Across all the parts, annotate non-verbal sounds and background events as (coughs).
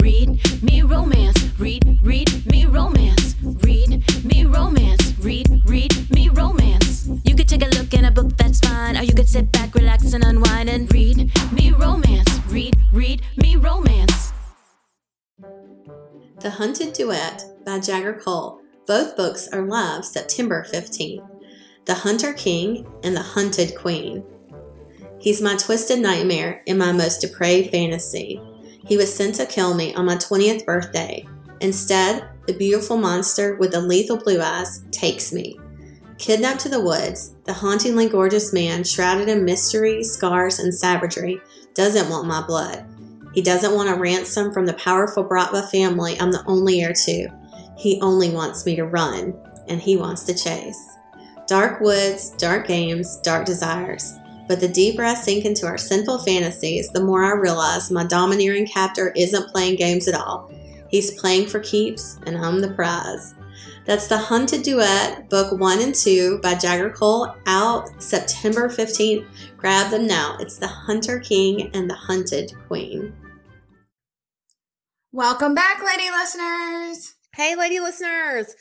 read me romance. Read, read me romance. Read me romance. Read, read me romance. You could take a look in a book, that's fine. Or you could sit back, relax, and unwind and read me romance. Read, read me romance. The Hunted Duet by Jagger Cole. Both books are live September 15th. The Hunter King and the Hunted Queen. He's my twisted nightmare and my most depraved fantasy. He was sent to kill me on my 20th birthday. Instead, the beautiful monster with the lethal blue eyes takes me. Kidnapped to the woods, the hauntingly gorgeous man, shrouded in mystery, scars, and savagery, doesn't want my blood. He doesn't want a ransom from the powerful Bratva family I'm the only heir to. He only wants me to run, and he wants to chase. Dark woods, dark games, dark desires. But the deeper I sink into our sinful fantasies, the more I realize my domineering captor isn't playing games at all. He's playing for keeps, and I'm the prize. That's The Hunted Duet, Book 1 and 2 by Jagger Cole, out September 15th. Grab them now. It's The Hunter King and the Hunted Queen. Welcome back, lady listeners. Hey, lady listeners.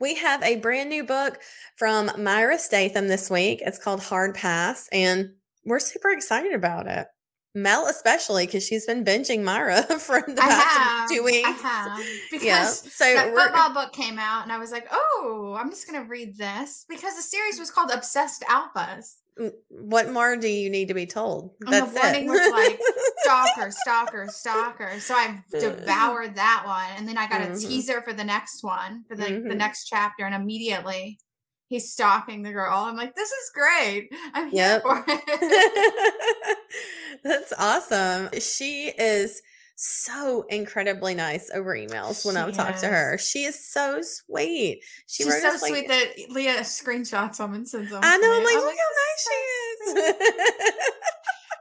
We have a brand new book from Myra Statham this week. It's called Hard Pass, and we're super excited about it. Mel, especially because she's been binging Myra (laughs) for the past two weeks. I have. Because Yeah, so that we're- football book came out, and I was like, oh, I'm just going to read this because the series was called Obsessed Alphas. Mm, What more do you need to be told? And the That's warning it. was like, Stalker, (laughs) stalker, stalker. So I devoured that one. And then I got a Mhm. teaser for the next one, for the, the Mhm. next chapter. And immediately he's stalking the girl. I'm like, this is great. I'm here Yep. for it. (laughs) (laughs) That's awesome. She is so incredibly nice over emails when I talk to her. She is so sweet. She She's so like- sweet that Leah screenshots them and sends them. I know. I'm like, I'm look how nice she is.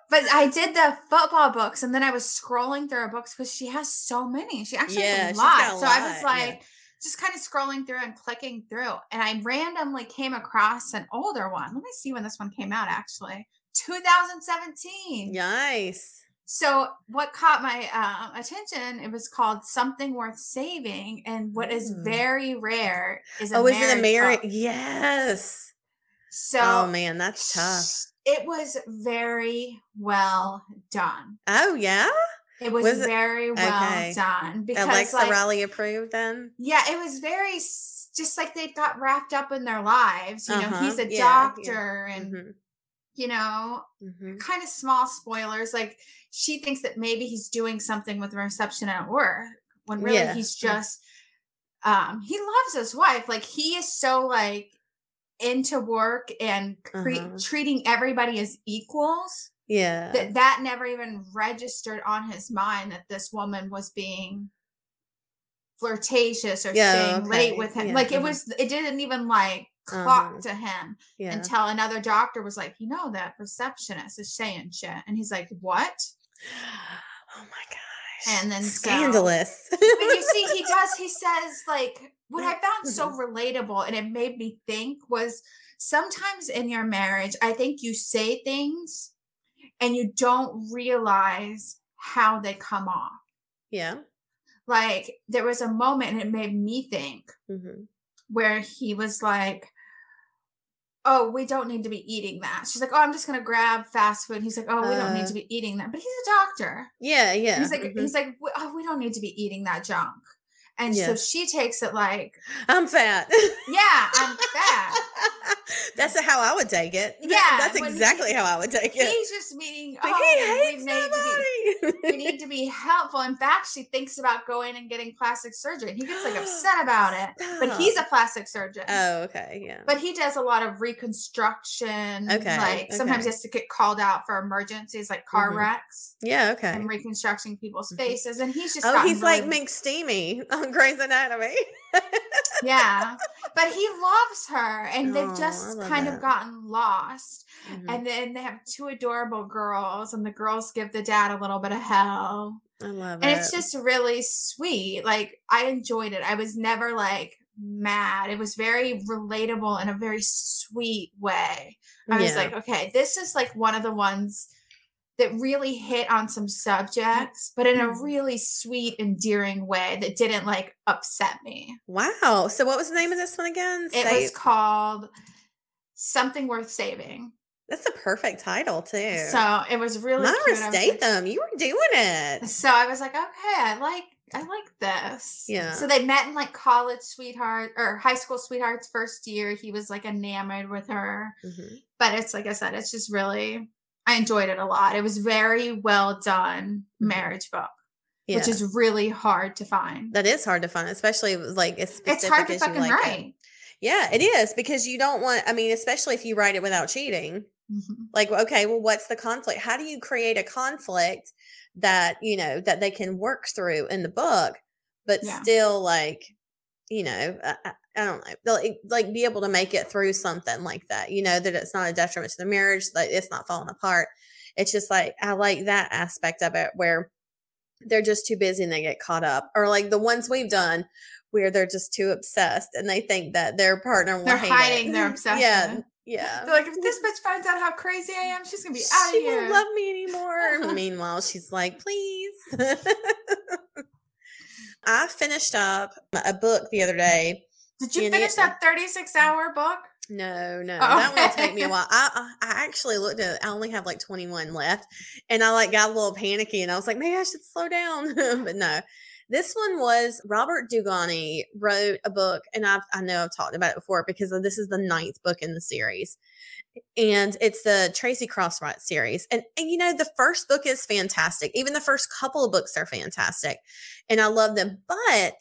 But I (laughs) did the football books and then I was scrolling through her books because she has so many. She actually Yeah, has a lot. a so I was like, yeah. Just kind of scrolling through and clicking through. And I randomly came across an older one. Let me see when this one came out actually. 2017. nice. So what caught my um, attention? It was called Something Worth Saving, and what is Mm. very rare is a Oh, is it a marriage. Yes. So oh man, that's tough. It was very well done. Oh yeah. It was, Was it- very well okay. done because Alexa like, Riley approved then. yeah, it was very just like they got wrapped up in their lives. You know, Uh-huh. he's a Yeah, yeah. doctor and Mhm, you know, mhm. kind of small spoilers. Like she thinks that maybe he's doing something with the reception at work when really Yeah. he's just um he loves his wife. Like he is so like into work and cre- Uh-huh. treating everybody as equals Yeah. that that never even registered on his mind that this woman was being flirtatious or Yeah, staying late with him. Yeah, Like it uh-huh. was it didn't even like clock Uh-huh. to him yeah. until another doctor was like, you know, that receptionist is saying shit. And he's like, what? oh my gosh. And then so- scandalous. But you see, he does, he says, like, what I found so Mm-hmm. relatable and it made me think was sometimes in your marriage, I think you say things and you don't realize how they come off. yeah. Like, there was a moment and it made me think hmm where he was like, Oh, we don't need to be eating that. She's like, Oh, I'm just gonna grab fast food. He's like, Oh, we don't need Uh. to be eating that. But he's a doctor. Yeah. Yeah. He's like, mhm. he's like, "We- oh, we don't need to be eating that junk. And Yeah. so she takes it like, I'm fat. yeah, I'm (laughs) fat. (laughs) That's how I would take it. Yeah, That's when he- exactly how I would take it. He's just meaning, Like, oh, he we need to be we need to be helpful. In fact, she thinks about going and getting plastic surgery. He gets like (gasps) upset about it. But he's a plastic surgeon. Oh, okay. Yeah. But he does a lot of reconstruction. Okay, Like sometimes okay. he has to get called out for emergencies like car Mhm. wrecks yeah. Okay. and reconstructing people's Mhm. faces. And he's just Oh, he's like really- McSteamy on Grey's Anatomy. (laughs) yeah. But he loves her and Oh, they've I just kind of gotten lost. Mhm. And then they have two adorable girls, and the girls give the dad a little bit of hell. I love And it. And it's just really sweet. Like, I enjoyed it. I was never like mad. It was very relatable in a very sweet way. I was like, okay, this is like one of the ones that really hit on some subjects, but in a Mhm. really sweet, endearing way that didn't like upset me. Wow. So what was the name of this one again? It Save- was called Something Worth Saving. That's a perfect title too. So it was really Myra cute. Was like- Statham, you were doing it. So I was like, okay, I like I like this. Yeah. So they met in like college sweetheart or high school sweethearts first year. He was like enamored with her. Mhm. But it's like I said, it's just really I enjoyed it a lot. It was very well done Mhm. marriage book, Yeah. which is really hard to find. that is hard to find, especially like specific It's hard to fucking like it. write. Yeah, it is because you don't want. I mean, especially if you write it without cheating. Mhm. Like, okay, well, what's the conflict? How do you create a conflict that you know that they can work through in the book, but Yeah. still like, you know, I, I- don't know, like, like be able to make it through something like that. You know, that it's not a detriment to the marriage, that it's not falling apart. It's just like I like that aspect of it where they're just too busy and they get caught up, or like the ones we've done where they're just too obsessed and they think that their partner will They're hiding it. their (laughs) Yeah, obsession. yeah. They're like, if this bitch finds out how crazy I am, she's gonna be out of here. she won't love me anymore. (laughs) Meanwhile, she's like, please. (laughs) I finished up a book the other day. Did you finish it- that 36 hour book? No, no, Oh, that one take me a while. I I actually looked at. I only have like twenty one left, and I like got a little panicky, and I was like, maybe I should slow down. (laughs) but no, this one was Robert Dugoni wrote a book, and I've I know I've talked about it before because this is the ninth book in the series, and it's the Tracy Crosswhite series. And, and you know, the first book is fantastic. Even the first couple of books are fantastic, and I love them. But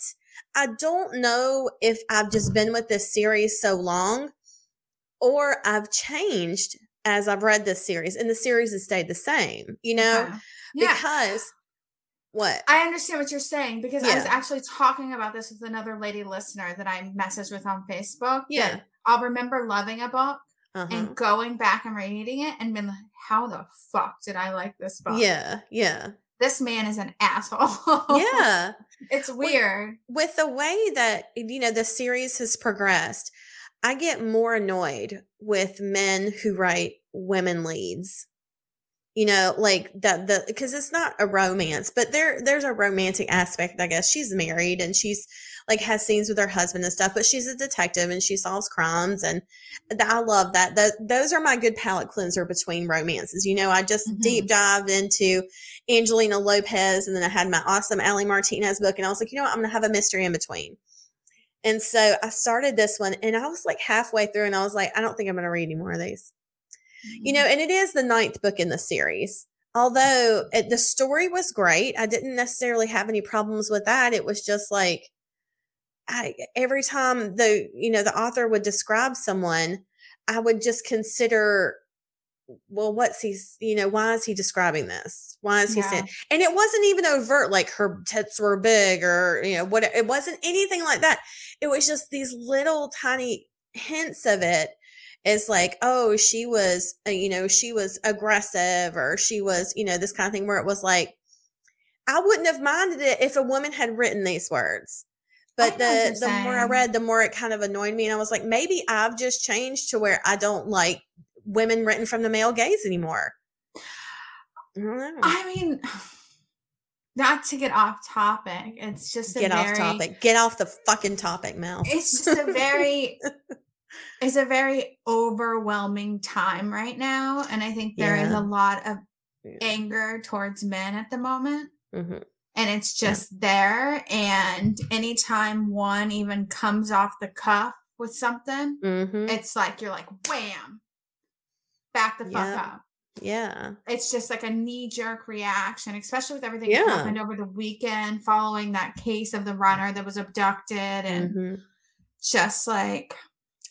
I don't know if I've just been with this series so long or I've changed as I've read this series and the series has stayed the same, you know. Yeah. because what? I understand what you're saying because I was actually talking about this with another lady listener that I messaged with on Facebook. Yeah. I'll remember loving a book uh-huh. and going back and reading it and being like, how the fuck did I like this book? Yeah, yeah, This man is an asshole. (laughs) yeah. It's weird. With the way that, you know, the series has progressed, I get more annoyed with men who write women leads. You know, like that the because it's not a romance, but there there's a romantic aspect, I guess. She's married and she's like has scenes with her husband and stuff, but she's a detective and she solves crimes and th- I love that. Th- those are my good palate cleanser between romances. You know, I just Mhm. deep dived into Angelina Lopez and then I had my awesome Ali Martinez book and I was like, you know what, I'm gonna have a mystery in between. And so I started this one and I was like halfway through and I was like, I don't think I'm gonna read any more of these. You know, and it is the ninth book in the series. Although it, the story was great, I didn't necessarily have any problems with that. It was just like, I every time the you know the author would describe someone, I would just consider, well, what's he? You know, why is he describing this? Why is he Yeah. saying? And it wasn't even overt, like her tits were big or you know what. It wasn't anything like that. It was just these little tiny hints of it is like, oh, she was, uh, you know, she was aggressive or she was, you know, this kind of thing where it was like, I wouldn't have minded it if a woman had written these words. But the the more I read, the more it kind of annoyed me. And I was like, maybe I've just changed to where I don't like women written from the male gaze anymore. I. I mean, (sighs) not to get off topic. It's just a Get off topic. Get off the fucking topic, Mel. It's just a very (laughs) it's a very overwhelming time right now. And I think there is Yeah. a lot of Yeah. anger towards men at the moment. Mhm. And it's Yeah. just there. And anytime one even comes off the cuff with something, Mhm. it's like you're like, wham, back the fuck Yeah. up. Yeah. It's just like a knee jerk reaction, especially with everything Yeah. that happened over the weekend following that case of the runner that was abducted and Mhm. just like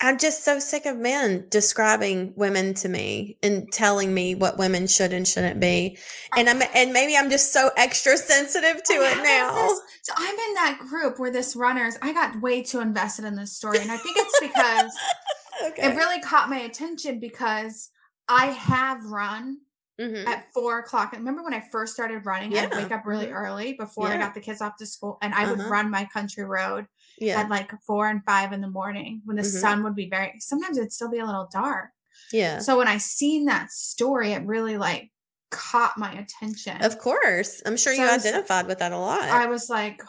I'm just so sick of men describing women to me and telling me what women should and shouldn't be. And I'm and maybe I'm just so extra sensitive to it now. so I'm in that group where this runners, I got way too invested in this story. And I think it's because (laughs) okay. it really caught my attention because I have run Mhm. at four o'clock. Remember when I first started running, I'd Yeah. wake up really Mhm. early before I got the kids off to school and I would Uh-huh. run my country road Yeah. at like four and five in the morning when the Mhm. sun would be very sometimes it'd still be a little dark. Yeah. So when I seen that story, it really like caught my attention. Of course. I'm sure So you was- identified with that a lot. I was like,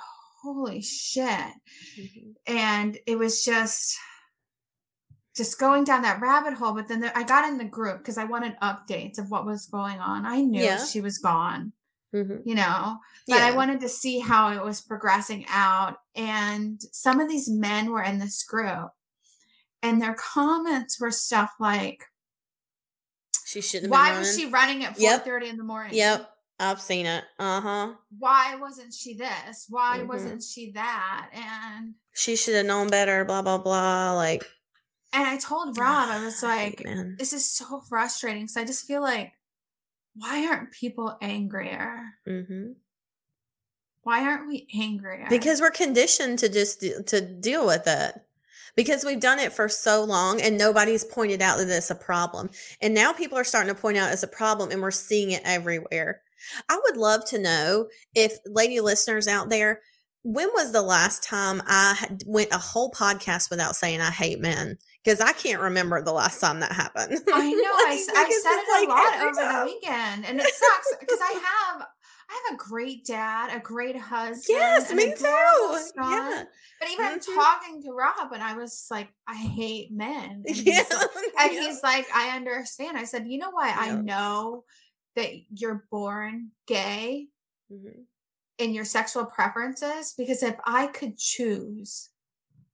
holy shit. Mhm. And it was just just going down that rabbit hole. But then there, I got in the group because I wanted updates of what was going on. I knew Yeah. she was gone, Mhm. you know, but I wanted to see how it was progressing out. And some of these men were in this group, and their comments were stuff like, She shouldn't "Why was she running at four Yep. thirty in the morning? Yep. I've seen it. Uh huh. Why wasn't she this? Why Mhm. wasn't she that?" And She should have known better. Blah blah blah. Like, and I told Rob, I was like, this is so frustrating because I just feel like, why aren't people angrier? hmm Why aren't we angrier? Because we're conditioned to just de- to deal with it. Because we've done it for so long and nobody's pointed out that it's a problem. And now people are starting to point out it's a problem and we're seeing it everywhere. I would love to know if lady listeners out there, when was the last time I went a whole podcast without saying I hate men? Because I can't remember the last time that happened. (laughs) I know I, Like, I because said it like a lot over time. the weekend, and it (laughs) sucks because I have I have a great dad, a great husband. Yes, me too. son. Yeah. But even talking to Rob, and I was like, I hate men. (laughs) And Yeah. he's like- and yeah. he's like, I understand. I said, you know why I know that you're born gay Mhm. in your sexual preferences because if I could choose,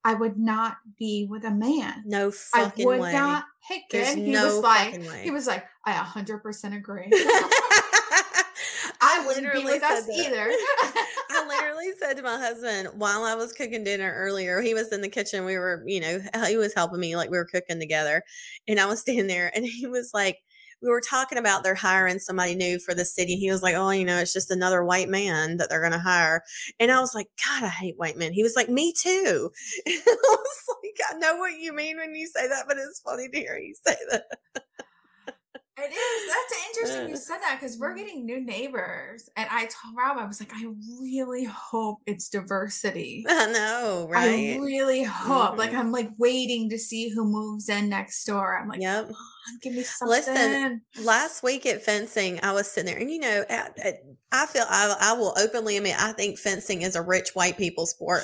I would not be with a man. No fucking I would way. not pick There's it. He no was like, way. he was like, I 100% agree. I (laughs) (laughs) I wouldn't be with us that. either. (laughs) I literally said to my husband while I was cooking dinner earlier, he was in the kitchen. We were, you know, he was helping me like we were cooking together. And I was standing there and he was like, we were talking about they're hiring somebody new for the city. He was like, Oh, you know, it's just another white man that they're going to hire. And I was like, God, I hate white men. He was like, Me too. (laughs) And I was like, I know what you mean when you say that, but it's funny to hear you say that. It is. That's interesting you said that because we're getting new neighbors. And I told Rob, I was like, I really hope it's diversity. (laughs) I know, right? I really hope. Like, Mhm. I'm like waiting to see who moves in next door. I'm like, Yep. on, give me something. Listen, last week at fencing, I was sitting there, and you know, at, I feel I, I will openly admit I think fencing is a rich white people sport.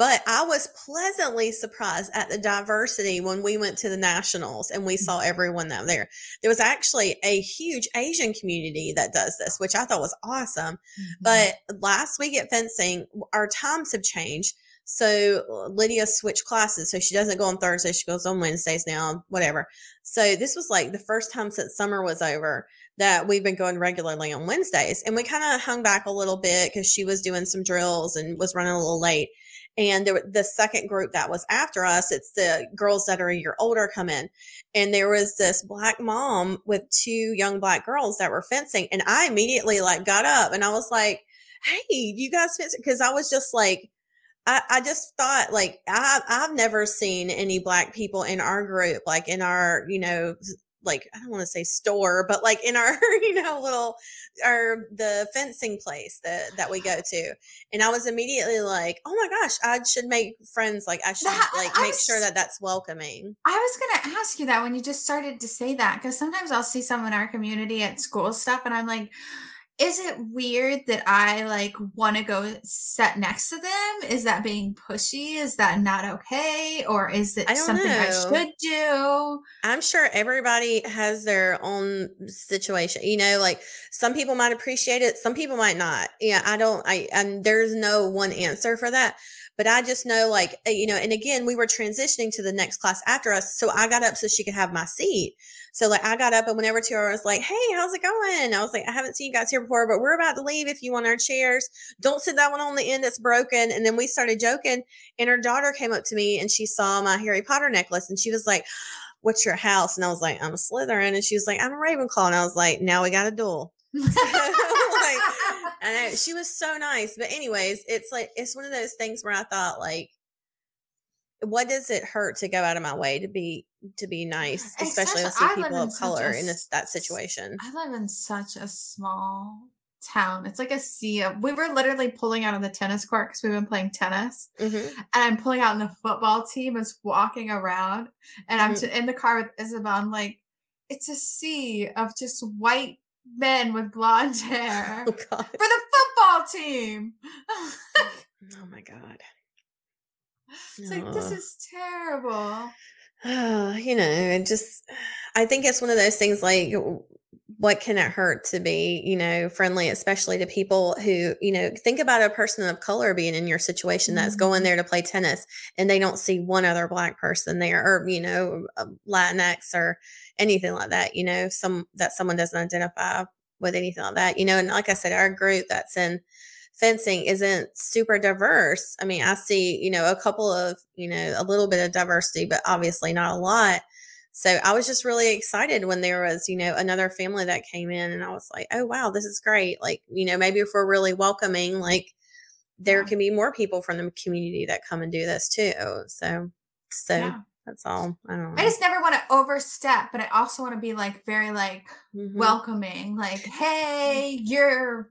But I was pleasantly surprised at the diversity when we went to the nationals and we saw everyone that there. There was actually a huge Asian community that does this, which I thought was awesome. Mhm. But last week at fencing, our times have changed. So Lydia switched classes. So she doesn't go on Thursday. She goes on Wednesdays now, whatever. So this was like the first time since summer was over that we've been going regularly on Wednesdays. And we kind of hung back a little bit because she was doing some drills and was running a little late. And there, the second group that was after us, it's the girls that are a year older come in. And there was this black mom with two young black girls that were fencing. And I immediately like got up and I was like, Hey, you guys fence? Cause I was just like, I, I just thought like I, I've never seen any black people in our group, like in our, you know, like I don't want to say store, but like in our, (laughs) you know, little our the fencing place that that we go (sighs) to. And I was immediately like, oh my gosh, I should make friends. Like I should That- like I make was- sure that that's welcoming. I was going to ask you that when you just started to say that, because sometimes I'll see some in our community at school stuff, and I'm like, is it weird that I like want to go sit next to them? Is that being pushy? Is that not okay? Or is it I something I should do? I'm sure everybody has their own situation. You know, like some people might appreciate it, some people might not. Yeah, I don't I and there's no one answer for that. But I just know like uh, you know, and again, we were transitioning to the next class after us, so I got up so she could have my seat. So like I got up and whenever Tiara was like, "Hey, how's it going?" I was like, "I haven't seen you guys here before, but we're about to leave. If you want our chairs, don't sit that one on the end that's broken." And then we started joking, and her daughter came up to me and she saw my Harry Potter necklace, and she was like, "What's your house?" And I was like, "I'm a Slytherin," and she was like, "I'm a Ravenclaw," and I was like, "Now we got a duel." (laughs) (laughs) like, and she was so nice. But anyways, it's like it's one of those things where I thought like, what does it hurt to go out of my way to be to be nice, especially I see people of such a color in this that situation. I live in such a small town. It's like a sea of. We were literally pulling out of the tennis court because we've been playing tennis, hmm and I'm pulling out, and the football team is walking around, and I'm Mhm. t- in the car with Isabel. I'm like, it's a sea of just white men with blonde (laughs) oh, hair Oh for the football team. Oh my God. it's like this is terrible. (sighs) you know, it just, I think it's one of those things like, what can it hurt to be, you know, friendly, especially to people who, you know, think about a person of color being in your situation that's going Mhm. there to play tennis and they don't see one other black person there or, you know, Latinx or anything like that, you know, some that someone doesn't identify with anything like that, you know, and like I said, our group that's in fencing isn't super diverse. I mean, I see, you know, a couple of, you know, a little bit of diversity, but obviously not a lot. So I was just really excited when there was, you know, another family that came in and I was like, oh, wow, this is great. Like, you know, maybe if we're really welcoming, like there Yeah. can be more people from the community that come and do this too. So, so Yeah. that's all. I don't know. I just never want to overstep, but I also want to be like very like Mhm. welcoming. Like, (laughs) hey, you're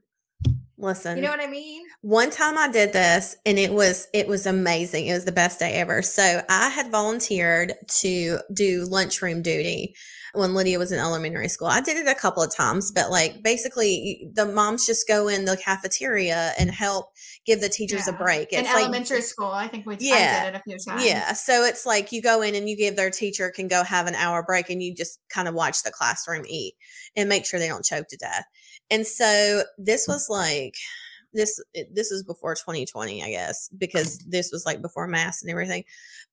Listen, you know what I mean? one time I did this and it was it was amazing. It was the best day ever. So I had volunteered to do lunchroom duty when Lydia was in elementary school. I did it a couple of times, but like basically the moms just go in the cafeteria and help give the teachers a Yeah. break. In It's like elementary school, I think we Yeah. did it a few times. yeah. So it's like you go in and you give their teacher can go have an hour break and you just kind of watch the classroom eat and make sure they don't choke to death. And so this was like this this is before 2020, I guess, because this was like before mass and everything.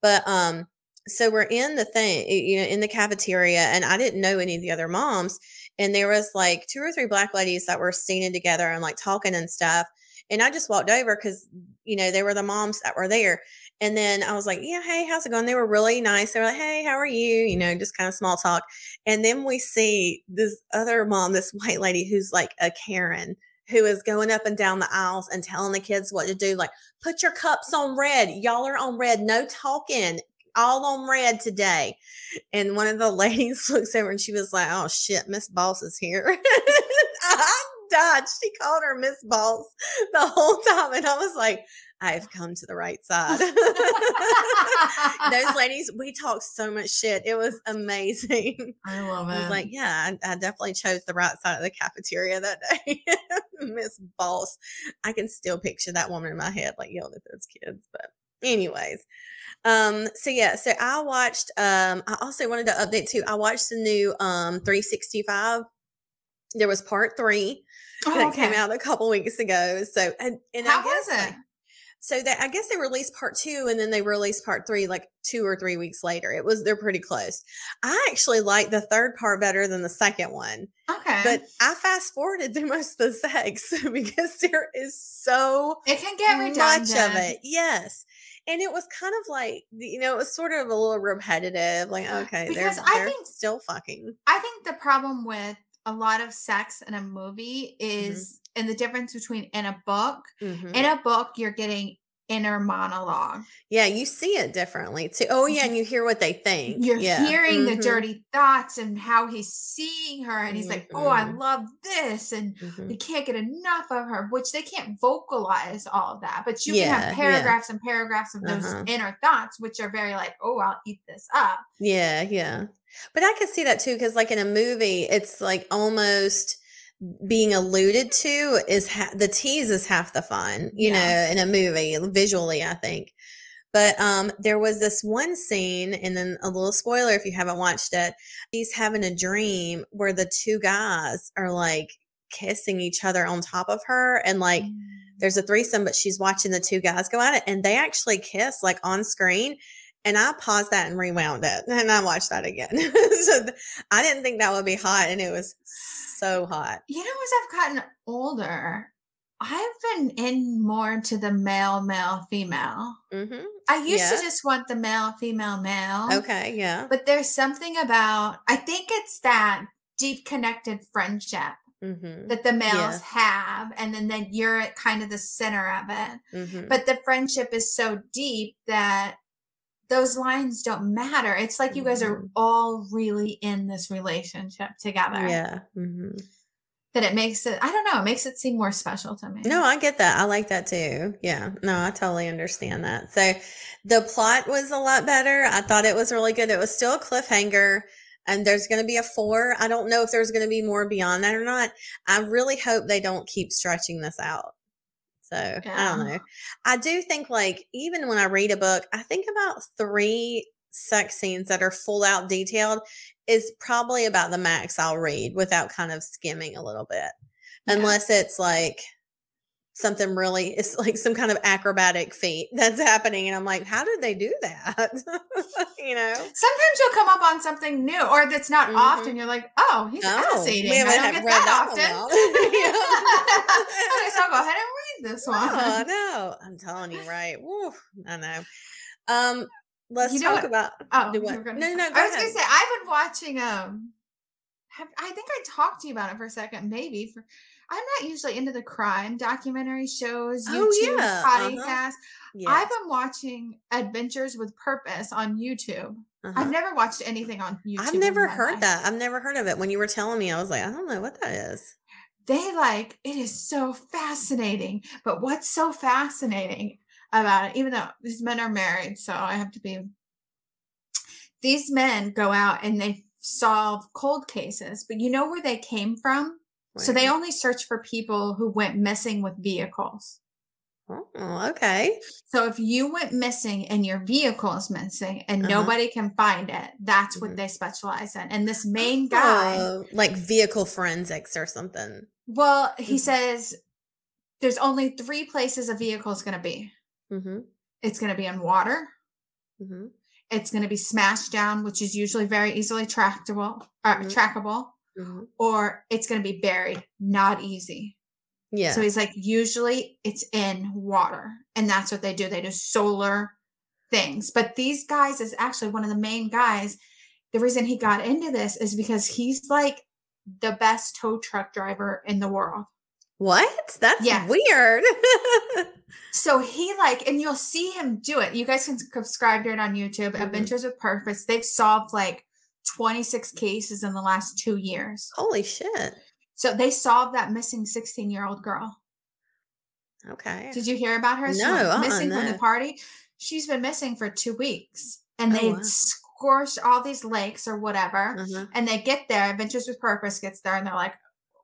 But um so we're in the thing, you know, in the cafeteria and I didn't know any of the other moms and there was like two or three black ladies that were standing together and like talking and stuff. And I just walked over cuz you know, they were the moms that were there. And then I was like, yeah, hey, how's it going? They were really nice. They were like, hey, how are you? You know, just kind of small talk. And then we see this other mom, this white lady who's like a Karen, who is going up and down the aisles and telling the kids what to do. Like, put your cups on red. Y'all are on red. No talking. All on red today. And one of the (laughs) ladies looks over and she was like, oh shit, Miss Boss is here. (laughs) I'm died. She called her Miss Boss the whole time. And I was like, I've come to the right side. (laughs) Those (laughs) ladies, we talked so much shit. It was amazing. I (laughs) love I was it. like, yeah, I, I definitely chose the right side of the cafeteria that day. Miss Boss. I can still picture that woman in my head, like yelling at those kids. But anyways. Um, so yeah, so I watched um I also wanted to update too. I watched the new um 365. There was part three Oh, that okay. came out a couple weeks ago. So and, and I How guess, was like, it? So that I guess they released part two and then they released part three like two or three weeks later. It was they're pretty close. I actually like the third part better than the second one, Okay. but I fast forwarded through (laughs) most of the sex (laughs) because there is so it can get redundant. much of it. Yes. And it was kind of like, you know, it was sort of a little repetitive. Like, okay, they're, Because I they're think- still fucking. I think the problem with a lot of sex in a movie Mm-hmm. is and the difference between in a book. Mhm. In a book, you're getting inner monologue. Yeah, you see it differently too. Oh, yeah, and you hear what they think. You're yeah. hearing the Mhm. dirty thoughts and how he's seeing her, and he's like, "Oh, I Mhm. love this," and Mhm. we can't get enough of her. Which they can't vocalize all of that, but you can Yeah, have yeah. paragraphs and paragraphs of those Uh-huh. inner thoughts, which are very like, "Oh, I'll eat this up." Yeah, yeah. But I could see that too because, like in a movie, it's like almost being alluded to is ha- the tease is half the fun, you Yeah. know, in a movie visually. I think. But um, there was this one scene, and then a little spoiler if you haven't watched it. He's having a dream where the two guys are like kissing each other on top of her, and like Mm. there's a threesome, but she's watching the two guys go at it, and they actually kiss like on screen. And I paused that and rewound it, (laughs) and I watched that again. (laughs) so th- I didn't think that would be hot, and it was so hot. You know, as I've gotten older, I've been in more to the male, male, female. hmm I used Yeah. to just want the male, female, male. Okay, yeah. But there's something about, I think it's that deep connected friendship hmm that the males Yeah. have. And then, then you're at kind of the center of it. hmm But the friendship is so deep that those lines don't matter. It's like you guys are Mhm. all really in this relationship together. Yeah. hmm That it makes it, I don't know, it makes it seem more special to me. No, I get that. I like that too. Yeah. No, I totally understand that. So the plot was a lot better. I thought it was really good. It was still a cliffhanger. and there's going to be a four. I don't know if there's going to be more beyond that or not. I really hope they don't keep stretching this out. So I don't know. I do think like even when I read a book, I think about three sex scenes that are full out detailed is probably about the max I'll read without kind of skimming a little bit. Yeah. Unless it's like something really it's like some kind of acrobatic feat that's happening and I'm like, how did they do that? (laughs) you know? Sometimes you'll come up on something new or that's not Mhm. often. You're like, oh, he's Oh, ass eating. we I don't get read that, often. okay, (laughs) (laughs) so I'll go ahead and read this one. Oh no, I'm telling you, right? Woo, I know. Um, let's You know talk what- about. Oh, do what? gonna No, no, go I was ahead. gonna say I've been watching. Um, have, I think I talked to you about it for a second, maybe. For I'm not usually into the crime documentary shows, YouTube, Oh, yeah, uh-huh. podcasts. Yes. I've been watching Adventures with Purpose on YouTube. uh-huh. I've never watched anything on YouTube. I've never heard life. that. I've never heard of it. When you were telling me, I was like, I don't know what that is. They like it is so fascinating. But what's so fascinating about it, even though these men are married, so I have to be these men go out and they solve cold cases, but you know where they came from? So they only search for people who went missing with vehicles. Oh, okay. So if you went missing and your vehicle is missing and Uh-huh. nobody can find it, that's what Mhm. they specialize in. And this main guy, Oh, like vehicle forensics or something. well, he Mhm. says there's only three places a vehicle is going to be. Mm-hmm. It's going to be in water. Mm-hmm. It's going to be smashed down, which is usually very easily tractable, uh, Mhm. trackable, Mm-hmm. or it's going to be buried. Not easy. Yeah. So he's like, usually it's in water. And that's what they do. They do solar things. But these guys is actually one of the main guys. The reason he got into this is because he's like the best tow truck driver in the world. what? That's Yeah. weird. (laughs) So he like, and you'll see him do it. You guys can subscribe to it on YouTube, Mhm. Adventures with Purpose. They've solved like 26 cases in the last two years. Holy shit. So they solved that missing 16 year old girl. Okay. Did you hear about her? No, uh-uh, missing from the party. She's been missing for two weeks, and Oh, they wow. scorched all these lakes or whatever. Uh-huh. And they get there. Adventures with Purpose gets there, and they're like,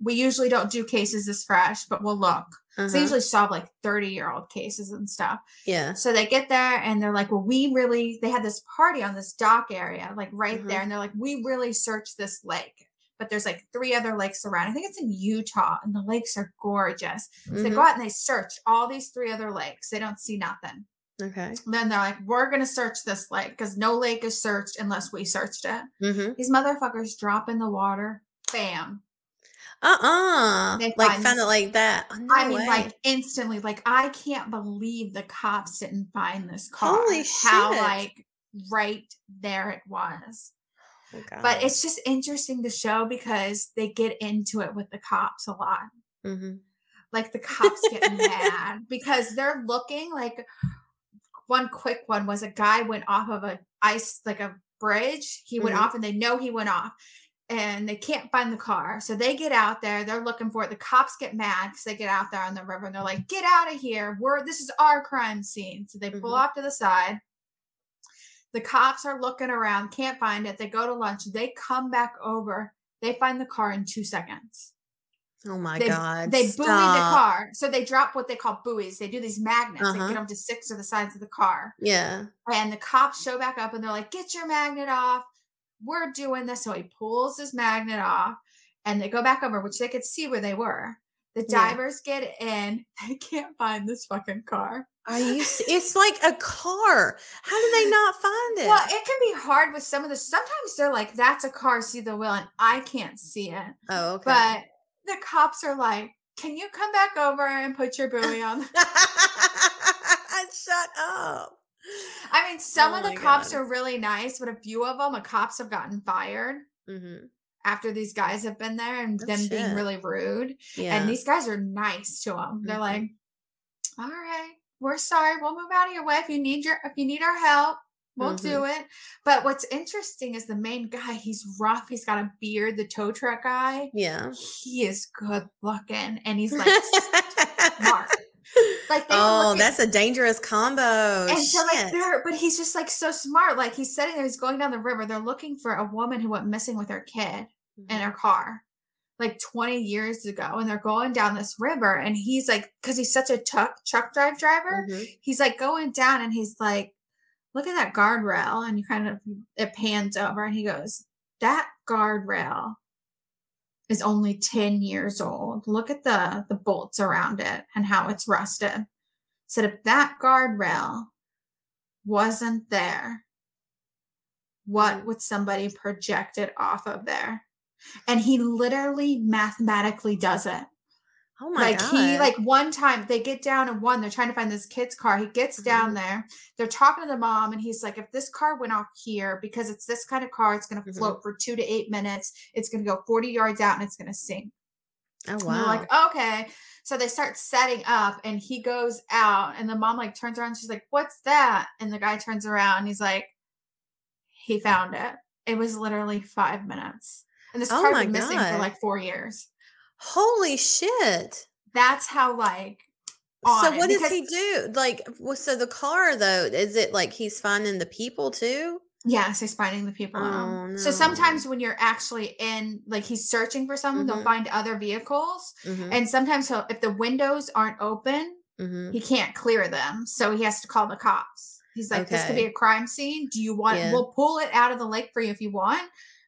"We usually don't do cases this fresh, but we'll look." So Uh-huh. they usually solve like 30 year old cases and stuff. Yeah. So they get there and they're like, well, we really, they had this party on this dock area, like right Mhm. there. And they're like, we really searched this lake. But there's like three other lakes around. I think it's in Utah and the lakes are gorgeous. So they Mhm. go out and they search all these three other lakes. They don't see nothing. Okay. Then they're like, we're going to search this lake because no lake is searched unless we searched it. Mm-hmm. These motherfuckers drop in the water. Bam. Uh-uh. They Like found it like that. Oh, no I mean, way. like instantly, like I can't believe the cops didn't find this car. Holy How shit. like right there it was. Oh, But it's just interesting to show because they get into it with the cops a lot. Mhm. Like the (laughs) cops get mad because they're looking like one quick one was a guy went off of a ice like a bridge. He went Mhm. off and they know he went off and they can't find the car. So they get out there, they're looking for it. The cops get mad because they get out there on the river and they're like, get out of here. We're this is our crime scene. So they pull Mhm. off to the side. The cops are looking around, can't find it. They go to lunch. They come back over. They find the car in two seconds. Oh my They, God. they buoy the car. So they drop what they call buoys. They do these magnets Uh-huh. get them to six of the sides of the car. Yeah. And the cops show back up and they're like, get your magnet off. We're doing this. So he pulls his magnet off and they go back over, which they could see where they were. The Yeah. divers get in. (laughs) They can't find this fucking car. Are you? It's like a car. How do they not find it? Well, it can be hard with some of the. Sometimes they're like, "That's a car, see the wheel," and I can't see it. oh, okay. But the cops are like, "Can you come back over and put your buoy on?" (laughs) (laughs) Shut up. I mean, some Oh of the cops God. are really nice, but a few of them, the cops have gotten fired Mm-hmm. after these guys have been there and Oh, them being really rude. Yeah. And these guys are nice to them. They're Mhm. like, "All right, we're sorry. We'll move out of your way if you need your if you need our help." We'll Mm-hmm. do it. But what's interesting is the main guy, he's rough. He's got a beard, the tow truck guy. yeah. he is good looking and he's like (laughs) smart. (laughs) Like they oh, that's a dangerous combo. and so like they're but he's just like so smart. Like he's sitting there, he's going down the river. They're looking for a woman who went missing with her kid in Mm-hmm. her car like 20 years ago and they're going down this river and he's like because he's such a truck truck drive driver Mhm. he's like going down and he's like look at that guardrail and you kind of it pans over and he goes that guardrail is only 10 years old. Look at the the bolts around it and how it's rusted. Said if that guardrail wasn't there what would somebody project it off of there? And he literally mathematically does it Oh my like god. he like one time they get down and one they're trying to find this kid's car he gets down Mhm. there they're talking to the mom and he's like if this car went off here because it's this kind of car it's going to Mhm. float for two to eight minutes it's going to go 40 yards out and it's going to sink oh wow. like okay so they start setting up and he goes out and the mom like turns around she's like what's that and the guy turns around and he's like he found it it was literally five minutes and this Oh car's my been missing for like four years Holy shit. that's how like So what does he do? Like, well, so the car though, is it like he's finding the people too? Yes, he's finding the people. Oh, So sometimes when you're actually in, like he's searching for someone, Mhm. they'll find other vehicles, Mm-hmm. and sometimes he'll, if the windows aren't open, mm-hmm. he can't clear them, so he has to call the cops. He's like, "This could be a crime scene. Do you want? Yeah. We'll pull it out of the lake for you if you want,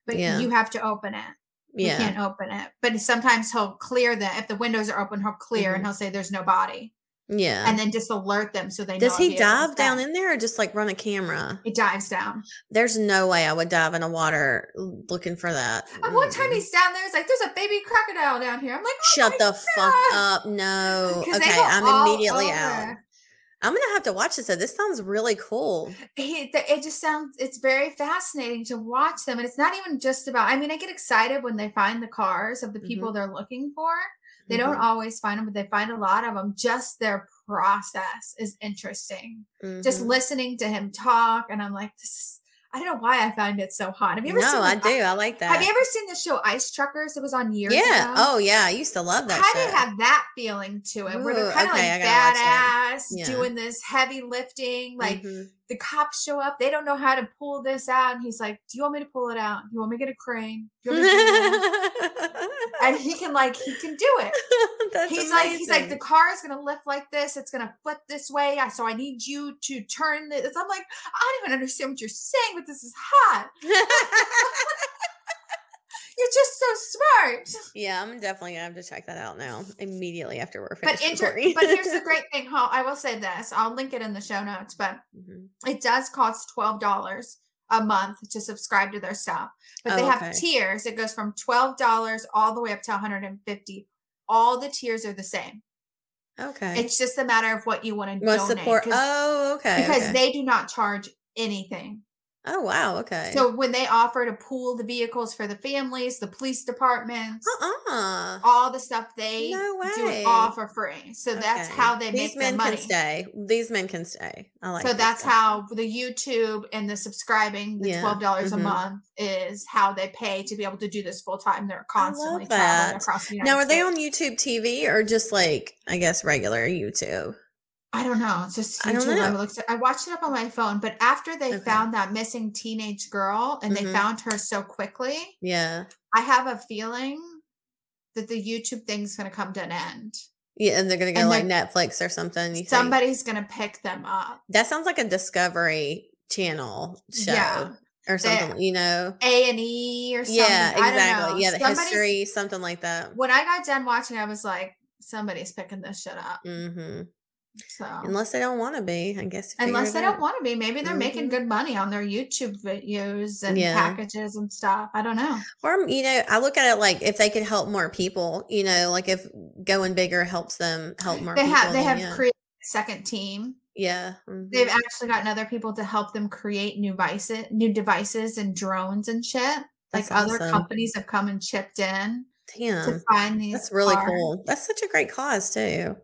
but Yeah. you have to open it. Yeah. We can't open it. But sometimes he'll clear them if the windows are open. He'll clear Mhm. and he'll say, "There's no body," Yeah. and then just alert them so they Does know. he dive down in there or just like run a camera? He dives down. There's no way I would dive in a water looking for that. And one time he's down there, he's like, "There's a baby crocodile down here." I'm like, oh Shut the fuck up. No, (laughs) Okay, I'm immediately out. I'm gonna have to watch this. though. This sounds really cool. Th- it just sounds it's very fascinating to watch them, and it's not even just about. I mean, I get excited when they find the cars of the people they're looking for. They don't Mhm, always find them, but they find a lot of them. Just their process is interesting. Just mhm. listening to him talk, and I'm like, this. I don't know why I find it so hot. Have you ever no, seen? I the- do. I like that. Have you ever seen the show Ice Truckers? It was on years ago. yeah. ago. Oh, yeah. I used to love that kind show. of have that feeling to it, where they're kind of okay, like gotta watch that. badass, Yeah. doing this heavy lifting. Like Mhm. the cops show up, they don't know how to pull this out, and he's like, "Do you want me to pull it out? Do you want me to get a crane? (laughs) Do you want me to do that?" and he can like he can do it. (laughs) That's he's like he's like the car is gonna lift like this. It's gonna flip this way. So I need you to turn this. I'm like I don't even understand what you're saying, but this is hot. (laughs) You're just so smart. yeah, I'm definitely gonna have to check that out now immediately after we're But finished. inter- but here's the great (laughs) thing. I will say this. I'll link it in the show notes. But Mhm. it does cost twelve dollars a month to subscribe to their stuff. But oh, they Oh, have okay. tiers. It goes from twelve dollars all the way up to 150. All the tiers are the same. Okay. It's just a matter of what you want to donate. support? Oh, okay. because okay. they do not charge anything. Oh, wow. Okay. So when they offer to pool the vehicles for the families, the police departments, uh-uh. all the stuff they No do it all for free. So that's how they These make their men money. can stay. These men can stay. I like. so that's stuff. how the YouTube and the subscribing, the Yeah, twelve dollars mhm. a month, is how they pay to be able to do this full time. They're constantly traveling across the United Now, are they on YouTube TV or just like I guess regular YouTube? I don't know. It's just I YouTube. I, know. looked. At, I watched it up on my phone, but after they Okay. found that missing teenage girl and they Mhm. found her so quickly, Yeah. I have a feeling that the YouTube thing's going to come to an end. Yeah, and they're gonna go And like Netflix or something. You? Somebody's going to pick them up. That sounds like a Discovery Channel show Yeah. or something. You know? A and E or something. Yeah, I exactly. Yeah, the Somebody's- history, something like that. When I got done watching, I was like, somebody's picking this shit up. hmm So Unless they don't want to be, I guess. unless they don't want to be, maybe they're making Mhm. good money on their YouTube videos and Yeah. packages and stuff. I don't know. Or you know, I look at it like if they could help more people. You know, like if going bigger helps them help more They people. have they then have yeah. created a second team. yeah. mhm. They've actually gotten other people to help them create new devices, new devices and drones and shit. Like That's other companies have come and chipped in to find these. that's really cars. cool. That's such a great cause too.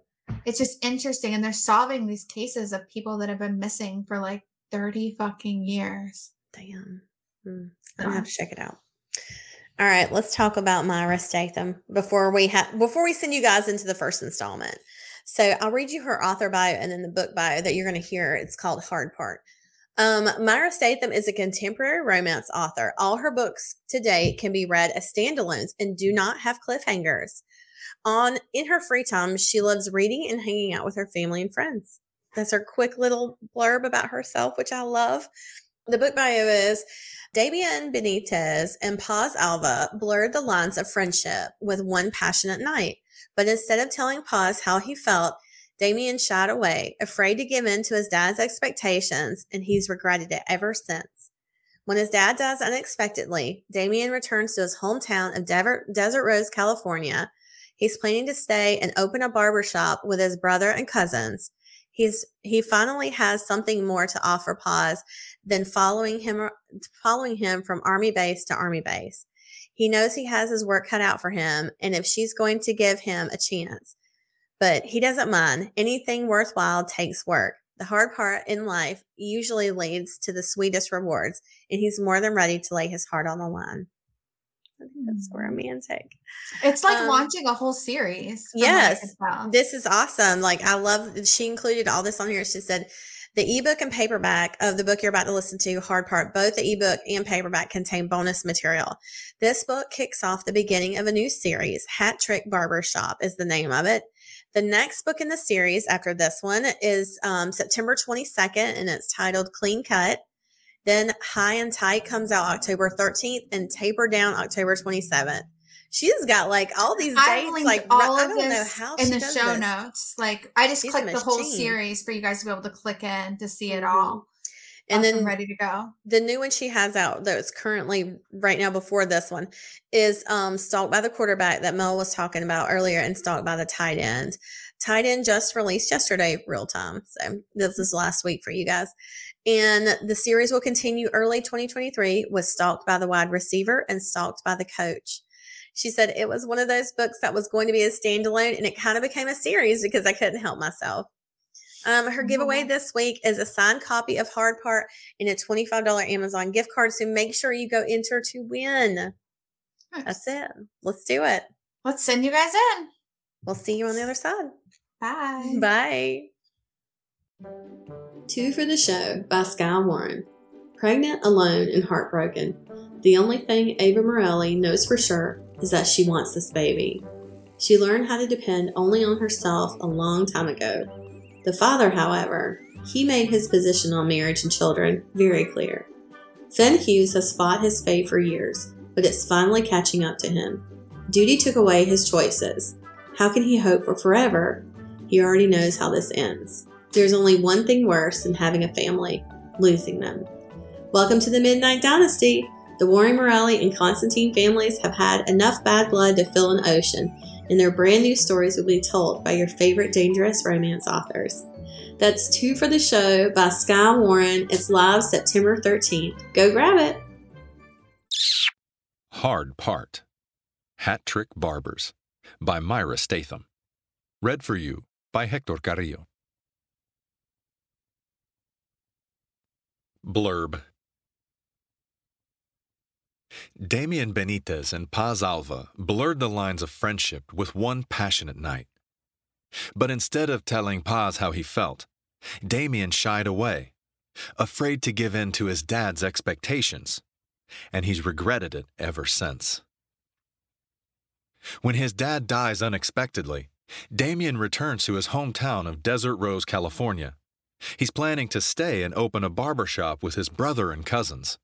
It's just interesting, and they're solving these cases of people that have been missing for like thirty fucking years. Damn. Mm, I'm gonna have to check it out. All right, let's talk about Myra Statham before we have before we send you guys into the first installment. So I'll read you her author bio and then the book bio that you're going to hear. It's called Hard Part. Um, Myra Statham is a contemporary romance author. All her books to date can be read as standalones and do not have cliffhangers. On in her free time, she loves reading and hanging out with her family and friends. That's her quick little blurb about herself, which I love. The book bio is Damian Benitez and Paz Alva blurred the lines of friendship with one passionate night. But instead of telling Paz how he felt, Damian shied away, afraid to give in to his dad's expectations, and he's regretted it ever since. When his dad dies unexpectedly, Damian returns to his hometown of Desert Rose, California. He's planning to stay and open a barber shop with his brother and cousins. He's he finally has something more to offer Paz than following him following him from army base to army base. He knows he has his work cut out for him, and if she's going to give him a chance, but he doesn't mind. Anything worthwhile takes work. The hard part in life usually leads to the sweetest rewards, and he's more than ready to lay his heart on the line. I think that's Mm. romantic. It's like Um, launching a whole series. from what I Yes, this is awesome. Like I love she included all this on here. She said the ebook and paperback of the book you're about to listen to, Hard Part, both the ebook and paperback contain bonus material. This book kicks off the beginning of a new series. Hat Trick Barber Shop is the name of it. The next book in the series after this one is um, September 22nd, and it's titled Clean Cut. Then High and Tight comes out October 13th, and Taper Down October 27th. She's got like all these dates. Like all I don't know how she does this in the show this. notes. Like I just She's clicked the whole series for you guys to be able to click in to see it Mhm. all. And Awesome, then ready to go. the new one she has out that's currently right now before this one is um stalked by the quarterback that Mel was talking about earlier and stalked by the tight end. Tight End just released yesterday, real time. So this is last week for you guys. And the series will continue early 2023 with Stalked by the Wide Receiver and Stalked by the Coach. She said it was one of those books that was going to be a standalone and it kind of became a series because I couldn't help myself. Um, her giveaway Mhm. this week is a signed copy of Hard Part and a $25 Amazon gift card. So make sure you go enter to win. That's it. Let's do it. Let's send you guys in. We'll see you on the other side. Bye. Bye. Two for the Show by Skye Warren. Pregnant, alone, and heartbroken. The only thing Ava Morelli knows for sure is that she wants this baby. She learned how to depend only on herself a long time ago. The father, however, he made his position on marriage and children very clear. Finn Hughes has fought his fate for years, but it's finally catching up to him. Duty took away his choices. How can he hope for forever? He already knows how this ends. There's only one thing worse than having a family losing them. Welcome to the Midnight Dynasty. The Warren Morelli and Constantine families have had enough bad blood to fill an ocean, and their brand new stories will be told by your favorite dangerous romance authors. That's two for the show by Skye Warren. It's live September 13th. Go grab it. Hard Part Hat Trick Barbers by Mayra Statham. Read for you by Hector Carrillo. Blurb Damian Benitez and Paz Alva blurred the lines of friendship with one passionate night. But instead of telling Paz how he felt, Damian shied away, afraid to give in to his dad's expectations and he's regretted it ever since. When his dad dies unexpectedly, Damien returns to his hometown of Desert Rose, California. He's planning to stay and open a barber shop with his brother and cousins.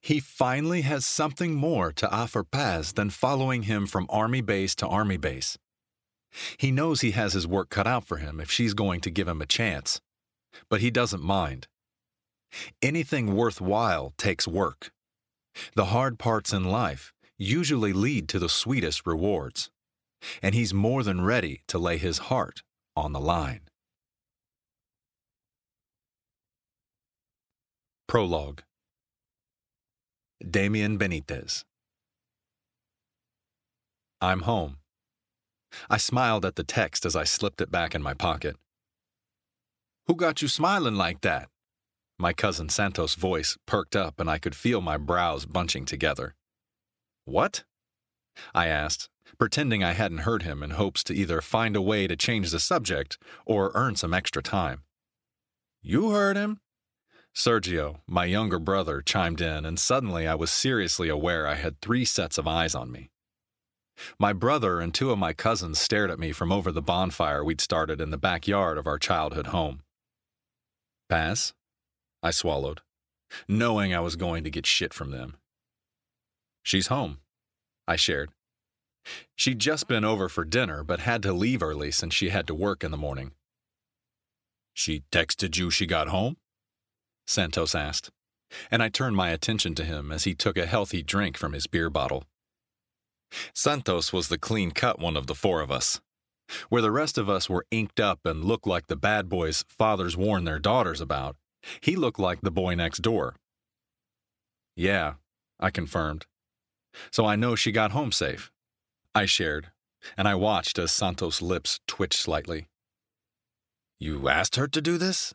He finally has something more to offer Paz than following him from army base to army base. He knows he has his work cut out for him if she's going to give him a chance, but he doesn't mind. Anything worthwhile takes work. The hard parts in life usually lead to the sweetest rewards, and he's more than ready to lay his heart on the line. Prologue Damian Benitez I'm home. I smiled at the text as I slipped it back in my pocket. Who got you smiling like that? My cousin Santos' voice perked up and I could feel my brows bunching together. What? I asked, pretending I hadn't heard him in hopes to either find a way to change the subject or earn some extra time. You heard him? Sergio, my younger brother, chimed in, and suddenly I was seriously aware I had three sets of eyes on me. My brother and two of my cousins stared at me from over the bonfire we'd started in the backyard of our childhood home. Paz? I swallowed, knowing I was going to get shit from them. She's home, I shared. She'd just been over for dinner, but had to leave early since she had to work in the morning. She texted you she got home? Santos asked, and I turned my attention to him as he took a healthy drink from his beer bottle. Santos was the clean cut one of the four of us. Where the rest of us were inked up and looked like the bad boys fathers warned their daughters about, he looked like the boy next door. Yeah, I confirmed. So I know she got home safe. I shared, and I watched as Santos' lips twitched slightly. You asked her to do this?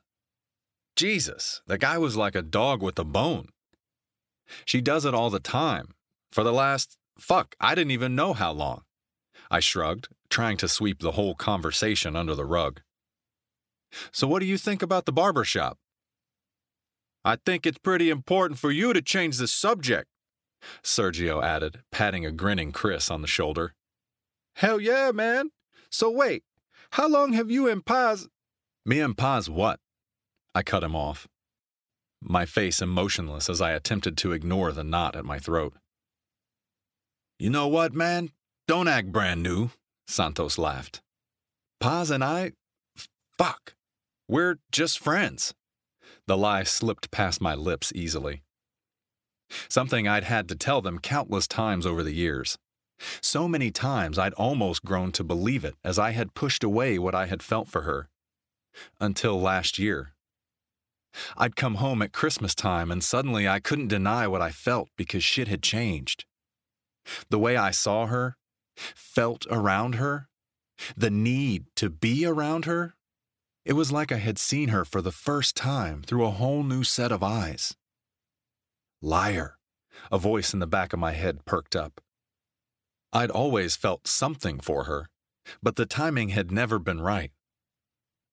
Jesus, the guy was like a dog with a bone. She does it all the time. For the last, fuck, I didn't even know how long. I shrugged, trying to sweep the whole conversation under the rug. So, what do you think about the barber shop? I think it's pretty important for you to change the subject, Sergio added, patting a grinning Chris on the shoulder. Hell yeah, man. So, wait, how long have you and Paz. Me and Paz what? I cut him off, my face emotionless as I attempted to ignore the knot at my throat. You know what, man? Don't act brand new, Santos laughed. Paz and I. Fuck. We're just friends. The lie slipped past my lips easily. Something I'd had to tell them countless times over the years. So many times I'd almost grown to believe it as I had pushed away what I had felt for her. Until last year. I'd come home at Christmas time and suddenly I couldn't deny what I felt because shit had changed. The way I saw her, felt around her, the need to be around her, it was like I had seen her for the first time through a whole new set of eyes. Liar, a voice in the back of my head perked up. I'd always felt something for her, but the timing had never been right.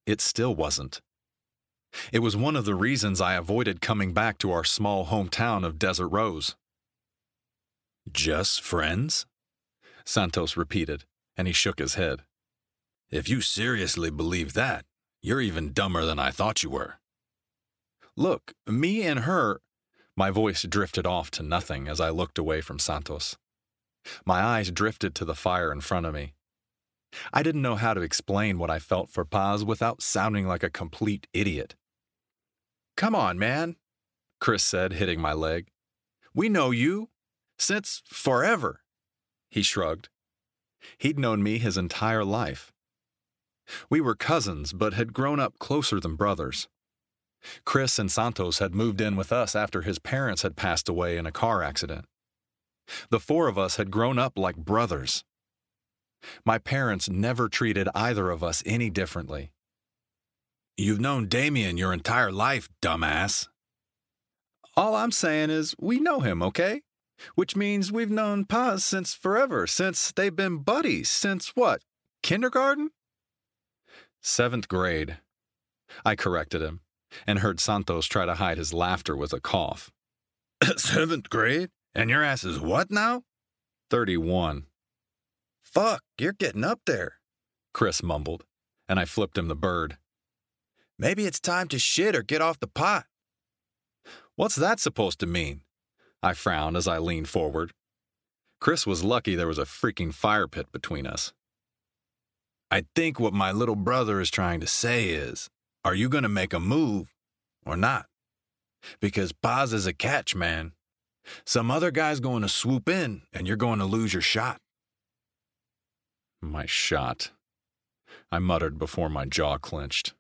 It still wasn't. It was one of the reasons I avoided coming back to our small hometown of Desert Rose. Just friends? Santos repeated, and he shook his head. If you seriously believe that, you're even dumber than I thought you were. Look, me and her. My voice drifted off to nothing as I looked away from Santos. My eyes drifted to the fire in front of me. I didn't know how to explain what I felt for Paz without sounding like a complete idiot. Come on, man, Chris said, hitting my leg. We know you. Since forever. He shrugged. He'd known me his entire life. We were cousins, but had grown up closer than brothers. Chris and Santos had moved in with us after his parents had passed away in a car accident. The four of us had grown up like brothers. My parents never treated either of us any differently. You've known Damien your entire life, dumbass. All I'm saying is we know him, okay? Which means we've known Paz since forever, since they've been buddies, since what? Kindergarten? Seventh grade. I corrected him and heard Santos try to hide his laughter with a cough. (coughs) Seventh grade? And your ass is what now? 31. Fuck, you're getting up there, Chris mumbled, and I flipped him the bird. Maybe it's time to shit or get off the pot. What's that supposed to mean? I frowned as I leaned forward. Chris was lucky there was a freaking fire pit between us. I think what my little brother is trying to say is are you going to make a move or not? Because Paz is a catch, man. Some other guy's going to swoop in and you're going to lose your shot. My shot. I muttered before my jaw clenched.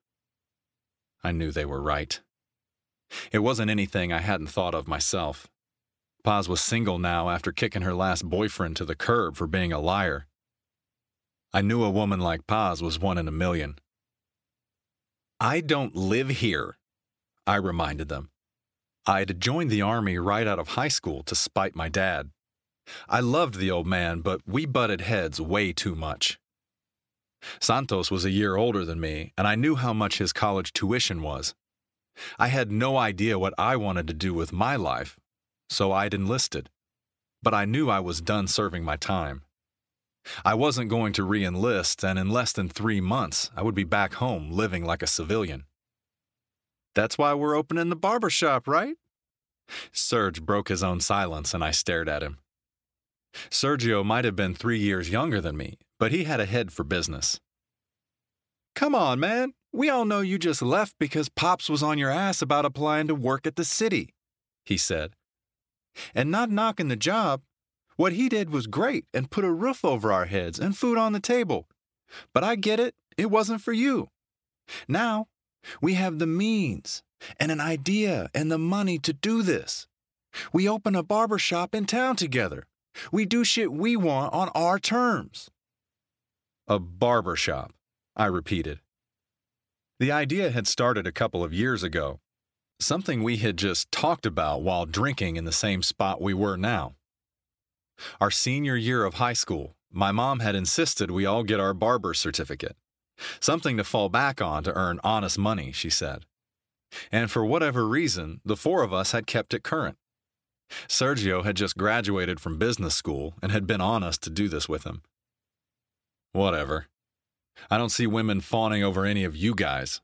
I knew they were right. It wasn't anything I hadn't thought of myself. Paz was single now after kicking her last boyfriend to the curb for being a liar. I knew a woman like Paz was one in a million. I don't live here, I reminded them. I'd joined the Army right out of high school to spite my dad. I loved the old man, but we butted heads way too much. Santos was a year older than me, and I knew how much his college tuition was. I had no idea what I wanted to do with my life, so I'd enlisted. But I knew I was done serving my time. I wasn't going to re enlist, and in less than three months, I would be back home living like a civilian. That's why we're opening the barber shop, right? Serge broke his own silence, and I stared at him. Sergio might have been three years younger than me, but he had a head for business. Come on, man. We all know you just left because Pops was on your ass about applying to work at the city, he said. And not knocking the job. What he did was great and put a roof over our heads and food on the table. But I get it, it wasn't for you. Now, we have the means and an idea and the money to do this. We open a barber shop in town together. We do shit we want on our terms. A barber shop, I repeated. The idea had started a couple of years ago, something we had just talked about while drinking in the same spot we were now. Our senior year of high school, my mom had insisted we all get our barber certificate. Something to fall back on to earn honest money, she said. And for whatever reason, the four of us had kept it current. Sergio had just graduated from business school and had been on us to do this with him. Whatever. I don't see women fawning over any of you guys.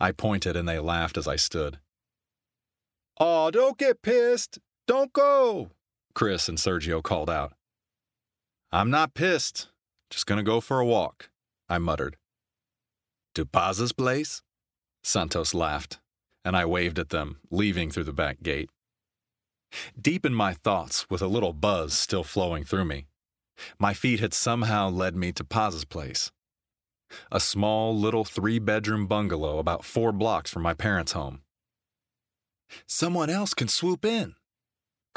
I pointed and they laughed as I stood. Aw, don't get pissed. Don't go, Chris and Sergio called out. I'm not pissed. Just gonna go for a walk, I muttered. To Paz's place? Santos laughed, and I waved at them, leaving through the back gate. Deep in my thoughts, with a little buzz still flowing through me, my feet had somehow led me to Paz's place. A small little three bedroom bungalow about four blocks from my parents' home. Someone else can swoop in.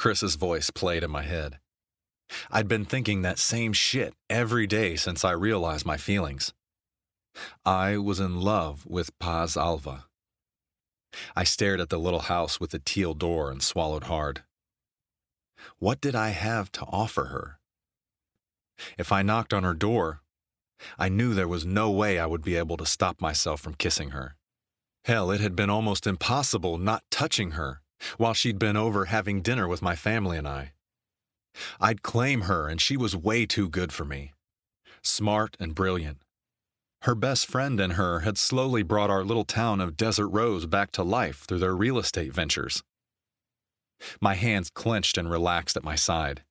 Chris's voice played in my head. I'd been thinking that same shit every day since I realized my feelings. I was in love with Paz Alva. I stared at the little house with the teal door and swallowed hard. What did I have to offer her? If I knocked on her door, I knew there was no way I would be able to stop myself from kissing her. Hell, it had been almost impossible not touching her while she'd been over having dinner with my family and I. I'd claim her, and she was way too good for me. Smart and brilliant, her best friend and her had slowly brought our little town of Desert Rose back to life through their real estate ventures. My hands clenched and relaxed at my side.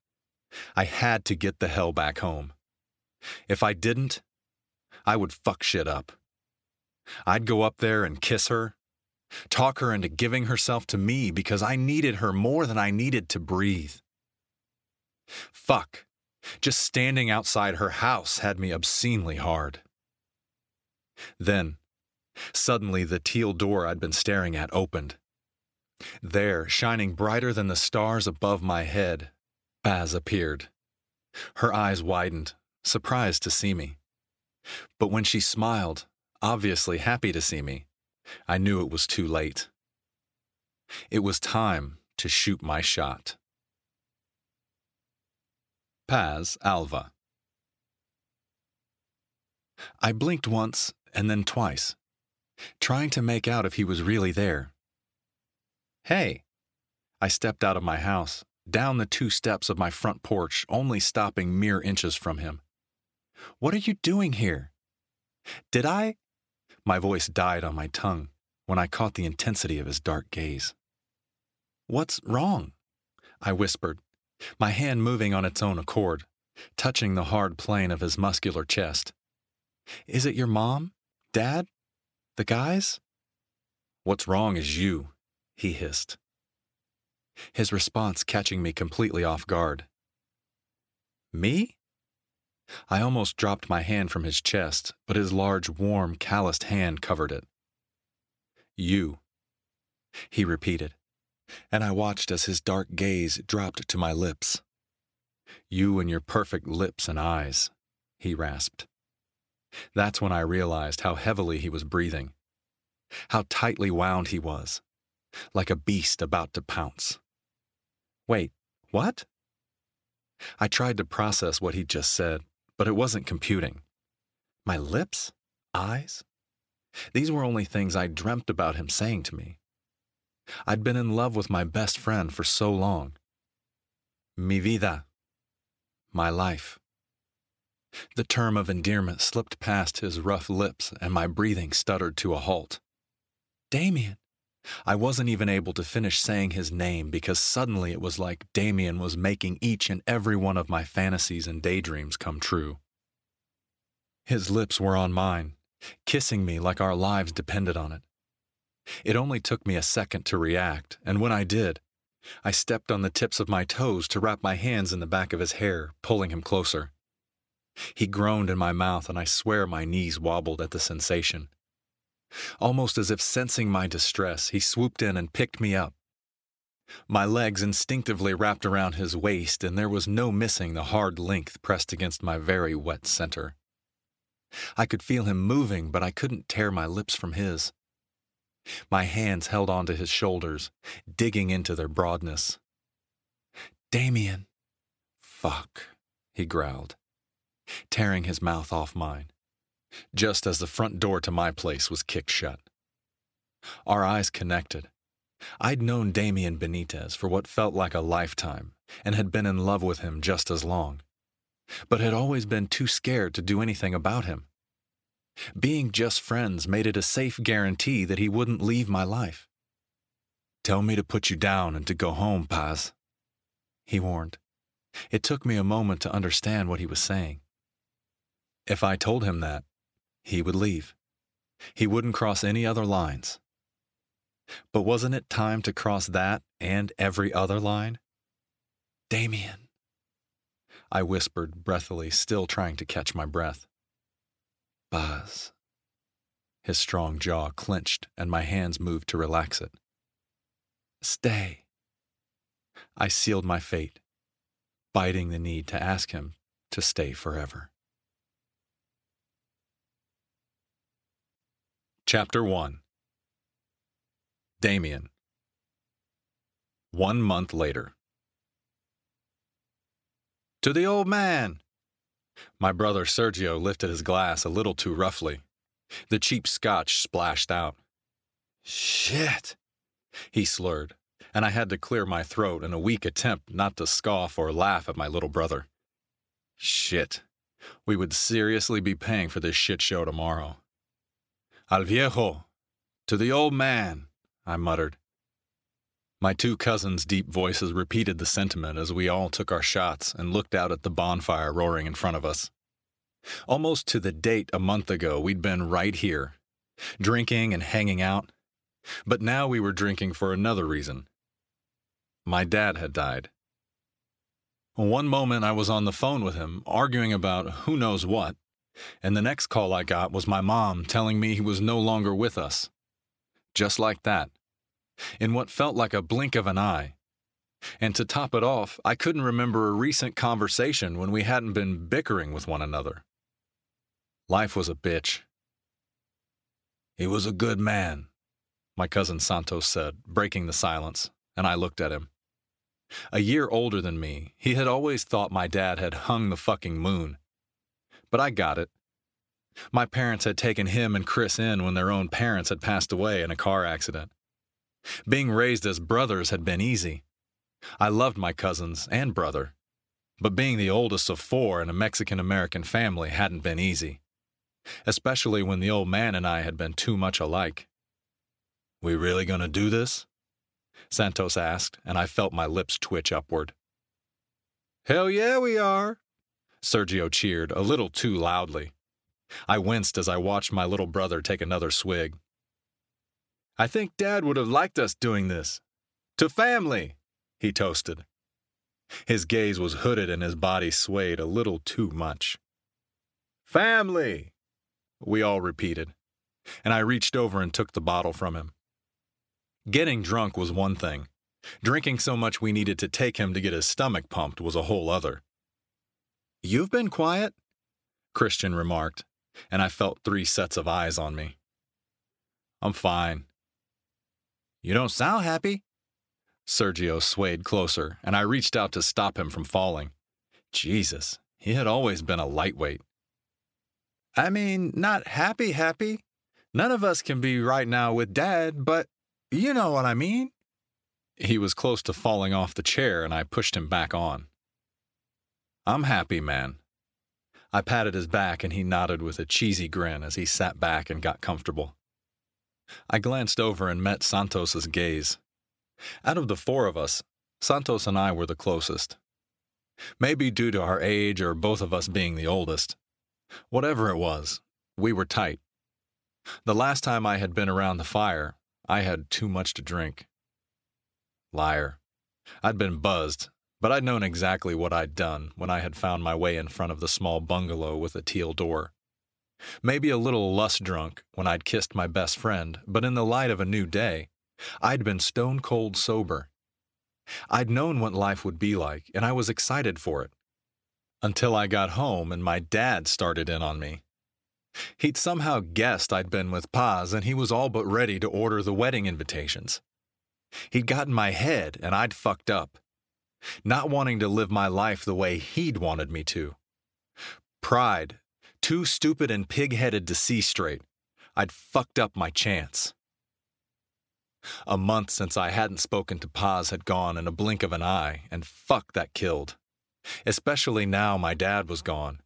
I had to get the hell back home. If I didn't, I would fuck shit up. I'd go up there and kiss her, talk her into giving herself to me because I needed her more than I needed to breathe. Fuck. Just standing outside her house had me obscenely hard. Then, suddenly, the teal door I'd been staring at opened. There, shining brighter than the stars above my head, Paz appeared. Her eyes widened, surprised to see me. But when she smiled, obviously happy to see me, I knew it was too late. It was time to shoot my shot. Paz Alva. I blinked once and then twice, trying to make out if he was really there. Hey! I stepped out of my house, down the two steps of my front porch, only stopping mere inches from him. What are you doing here? Did I? My voice died on my tongue when I caught the intensity of his dark gaze. What's wrong? I whispered, my hand moving on its own accord, touching the hard plane of his muscular chest. Is it your mom? Dad? The guys? What's wrong is you, he hissed. His response catching me completely off guard. Me? I almost dropped my hand from his chest, but his large, warm, calloused hand covered it. You, he repeated, and I watched as his dark gaze dropped to my lips. You and your perfect lips and eyes, he rasped. That's when I realized how heavily he was breathing, how tightly wound he was, like a beast about to pounce. Wait, what? I tried to process what he'd just said, but it wasn't computing. My lips? Eyes? These were only things I dreamt about him saying to me. I'd been in love with my best friend for so long. Mi vida. My life. The term of endearment slipped past his rough lips, and my breathing stuttered to a halt. Damien. I wasn't even able to finish saying his name because suddenly it was like Damien was making each and every one of my fantasies and daydreams come true. His lips were on mine, kissing me like our lives depended on it. It only took me a second to react, and when I did, I stepped on the tips of my toes to wrap my hands in the back of his hair, pulling him closer. He groaned in my mouth, and I swear my knees wobbled at the sensation. Almost as if sensing my distress, he swooped in and picked me up. My legs instinctively wrapped around his waist, and there was no missing the hard length pressed against my very wet center. I could feel him moving, but I couldn't tear my lips from his. My hands held onto his shoulders, digging into their broadness. Damien! Fuck, he growled, tearing his mouth off mine, just as the front door to my place was kicked shut. Our eyes connected. I'd known Damien Benitez for what felt like a lifetime and had been in love with him just as long, but had always been too scared to do anything about him. Being just friends made it a safe guarantee that he wouldn't leave my life. Tell me to put you down and to go home, Paz, he warned. It took me a moment to understand what he was saying. If I told him that, he would leave. He wouldn't cross any other lines. But wasn't it time to cross that and every other line? Damien. I whispered breathily, still trying to catch my breath. Paz. His strong jaw clenched, and my hands moved to relax it. Stay. I sealed my fate, biting the need to ask him to stay forever. Chapter 1 Damien. One month later. To the old man! My brother Sergio lifted his glass a little too roughly. The cheap scotch splashed out. Shit! He slurred, and I had to clear my throat in a weak attempt not to scoff or laugh at my little brother. Shit. We would seriously be paying for this shit show tomorrow. Al viejo! To the old man! I muttered. My two cousins' deep voices repeated the sentiment as we all took our shots and looked out at the bonfire roaring in front of us. Almost to the date a month ago, we'd been right here, drinking and hanging out. But now we were drinking for another reason. My dad had died. One moment I was on the phone with him, arguing about who knows what, and the next call I got was my mom telling me he was no longer with us. Just like that in what felt like a blink of an eye. And to top it off, I couldn't remember a recent conversation when we hadn't been bickering with one another. Life was a bitch. He was a good man, my cousin Santos said, breaking the silence, and I looked at him. A year older than me, he had always thought my dad had hung the fucking moon. But I got it. My parents had taken him and Chris in when their own parents had passed away in a car accident. Being raised as brothers had been easy. I loved my cousins and brother, but being the oldest of four in a Mexican American family hadn't been easy, especially when the old man and I had been too much alike. We really gonna do this? Santos asked, and I felt my lips twitch upward. Hell yeah, we are, Sergio cheered a little too loudly. I winced as I watched my little brother take another swig. I think Dad would have liked us doing this. To family, he toasted. His gaze was hooded and his body swayed a little too much. Family, we all repeated, and I reached over and took the bottle from him. Getting drunk was one thing. Drinking so much we needed to take him to get his stomach pumped was a whole other. You've been quiet, Christian remarked, and I felt three sets of eyes on me. I'm fine, you don't sound happy. Sergio swayed closer, and I reached out to stop him from falling. Jesus, he had always been a lightweight. I mean, not happy, happy. None of us can be right now with Dad, but you know what I mean. He was close to falling off the chair, and I pushed him back on. I'm happy, man. I patted his back, and he nodded with a cheesy grin as he sat back and got comfortable. I glanced over and met Santos's gaze. Out of the four of us, Santos and I were the closest. Maybe due to our age or both of us being the oldest. Whatever it was, we were tight. The last time I had been around the fire, I had too much to drink. Liar. I'd been buzzed, but I'd known exactly what I'd done when I had found my way in front of the small bungalow with a teal door. Maybe a little lust drunk when I'd kissed my best friend, but in the light of a new day, I'd been stone cold sober. I'd known what life would be like, and I was excited for it. Until I got home and my dad started in on me. He'd somehow guessed I'd been with Paz, and he was all but ready to order the wedding invitations. He'd gotten my head, and I'd fucked up. Not wanting to live my life the way he'd wanted me to. Pride, too stupid and pig headed to see straight. I'd fucked up my chance. A month since I hadn't spoken to Paz had gone in a blink of an eye, and fuck that killed. Especially now my dad was gone.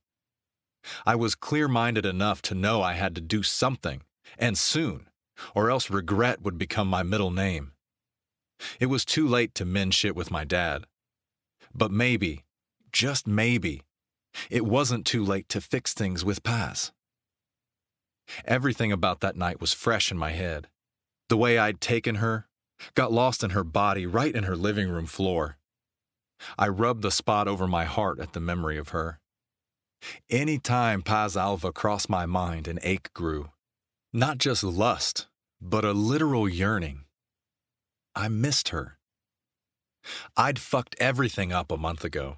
I was clear minded enough to know I had to do something, and soon, or else regret would become my middle name. It was too late to mend shit with my dad. But maybe, just maybe, it wasn't too late to fix things with Paz. Everything about that night was fresh in my head. The way I'd taken her, got lost in her body right in her living room floor. I rubbed the spot over my heart at the memory of her. Any time Paz Alva crossed my mind, an ache grew. Not just lust, but a literal yearning. I missed her. I'd fucked everything up a month ago.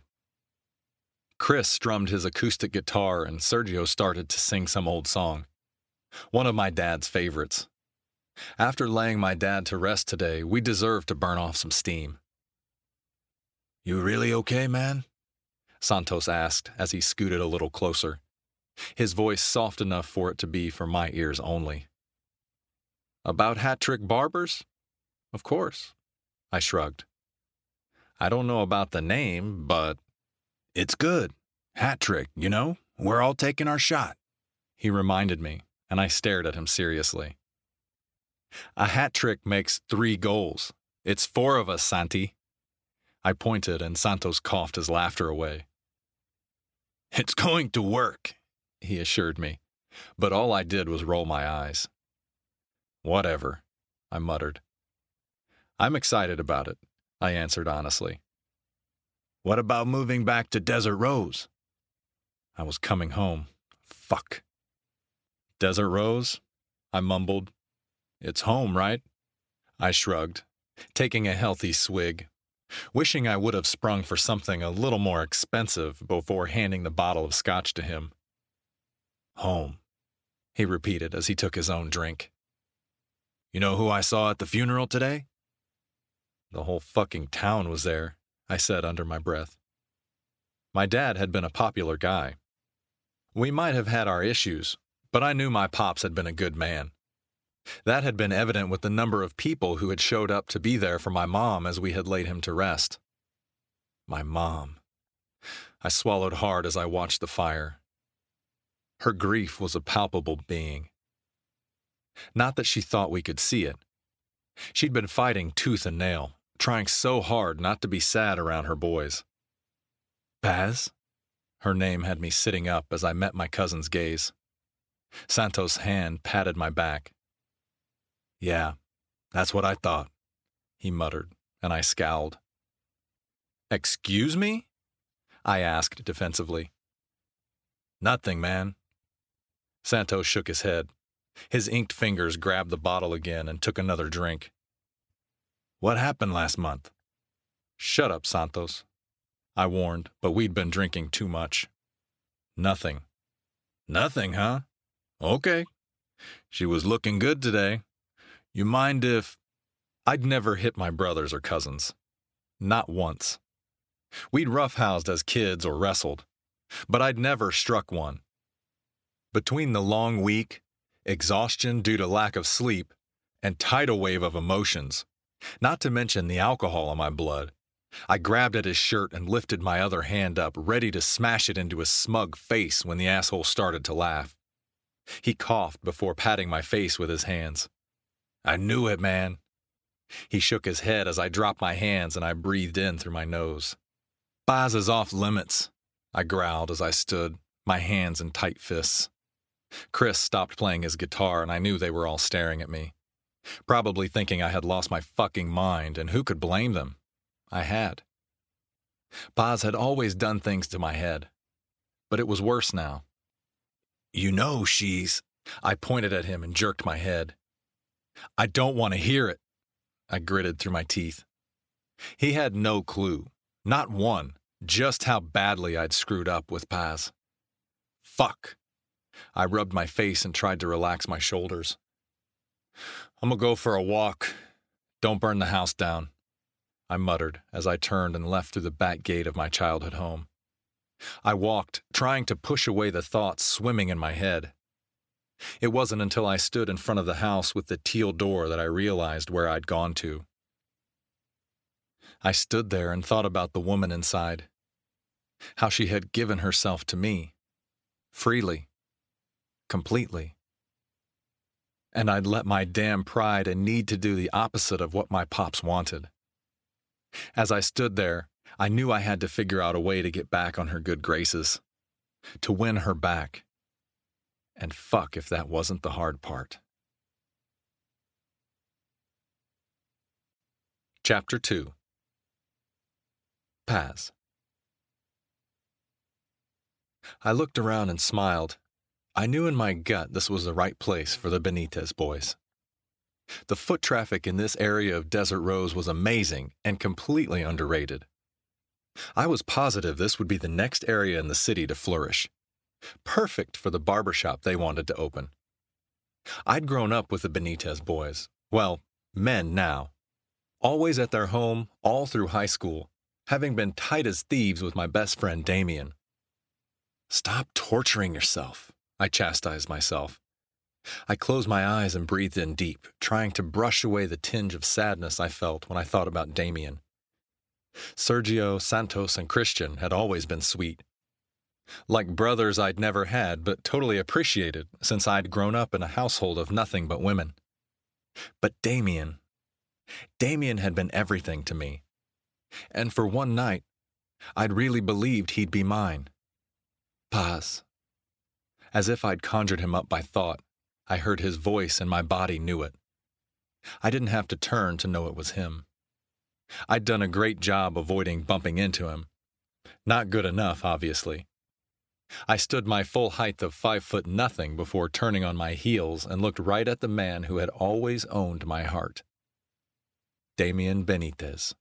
Chris strummed his acoustic guitar and Sergio started to sing some old song. One of my dad's favorites. After laying my dad to rest today, we deserved to burn off some steam. You really okay, man? Santos asked as he scooted a little closer, his voice soft enough for it to be for my ears only. About hat trick barbers? Of course. I shrugged. I don't know about the name, but it's good. Hat trick, you know? We're all taking our shot. He reminded me, and I stared at him seriously. A hat trick makes three goals. It's four of us, Santi. I pointed, and Santos coughed his laughter away. It's going to work, he assured me, but all I did was roll my eyes. Whatever, I muttered. I'm excited about it, I answered honestly. What about moving back to Desert Rose? I was coming home. Fuck. Desert Rose? I mumbled. It's home, right? I shrugged, taking a healthy swig, wishing I would have sprung for something a little more expensive before handing the bottle of scotch to him. Home, he repeated as he took his own drink. You know who I saw at the funeral today? The whole fucking town was there, I said under my breath. My dad had been a popular guy. We might have had our issues, but I knew my pops had been a good man. That had been evident with the number of people who had showed up to be there for my mom as we had laid him to rest. My mom. I swallowed hard as I watched the fire. Her grief was a palpable being. Not that she thought we could see it. She'd been fighting tooth and nail, trying so hard not to be sad around her boys. Paz? Her name had me sitting up as I met my cousin's gaze. Santos' hand patted my back. Yeah, that's what I thought, he muttered, and I scowled. Excuse me? I asked defensively. Nothing, man. Santos shook his head. His inked fingers grabbed the bottle again and took another drink. What happened last month? Shut up, Santos. I warned, but we'd been drinking too much. Nothing. Nothing, huh? Okay. She was looking good today. You mind if. I'd never hit my brothers or cousins. Not once. We'd roughhoused as kids or wrestled, but I'd never struck one. Between the long week, exhaustion due to lack of sleep, and tidal wave of emotions, not to mention the alcohol in my blood, I grabbed at his shirt and lifted my other hand up, ready to smash it into his smug face when the asshole started to laugh. He coughed before patting my face with his hands. I knew it, man. He shook his head as I dropped my hands and I breathed in through my nose. Paz is off limits, I growled as I stood, my hands in tight fists. Chris stopped playing his guitar and I knew they were all staring at me. Probably thinking I had lost my fucking mind, and who could blame them? I had. Paz had always done things to my head, but it was worse now. You know she's. I pointed at him and jerked my head. I don't want to hear it. I gritted through my teeth. He had no clue, not one, just how badly I'd screwed up with Paz. Fuck. I rubbed my face and tried to relax my shoulders. I'm gonna go for a walk. Don't burn the house down, I muttered as I turned and left through the back gate of my childhood home. I walked, trying to push away the thoughts swimming in my head. It wasn't until I stood in front of the house with the teal door that I realized where I'd gone to. I stood there and thought about the woman inside, how she had given herself to me, freely, completely and I'd let my damn pride and need to do the opposite of what my pops wanted. As I stood there, I knew I had to figure out a way to get back on her good graces, to win her back. And fuck if that wasn't the hard part. Chapter 2 Paz I looked around and smiled I knew in my gut this was the right place for the Benitez boys. The foot traffic in this area of Desert Rose was amazing and completely underrated. I was positive this would be the next area in the city to flourish. Perfect for the barbershop they wanted to open. I'd grown up with the Benitez boys, well, men now, always at their home all through high school, having been tight as thieves with my best friend Damien. Stop torturing yourself, I chastised myself. I closed my eyes and breathed in deep, trying to brush away the tinge of sadness I felt when I thought about Damien. Sergio, Santos, and Christian had always been sweet. Like brothers I'd never had, but totally appreciated since I'd grown up in a household of nothing but women. But Damien, Damien had been everything to me. And for one night, I'd really believed he'd be mine. Paz, as if I'd conjured him up by thought, I heard his voice and my body knew it. I didn't have to turn to know it was him. I'd done a great job avoiding bumping into him. Not good enough, obviously. I stood my full height of five foot nothing before turning on my heels and looked right at the man who had always owned my heart. Damien Benitez.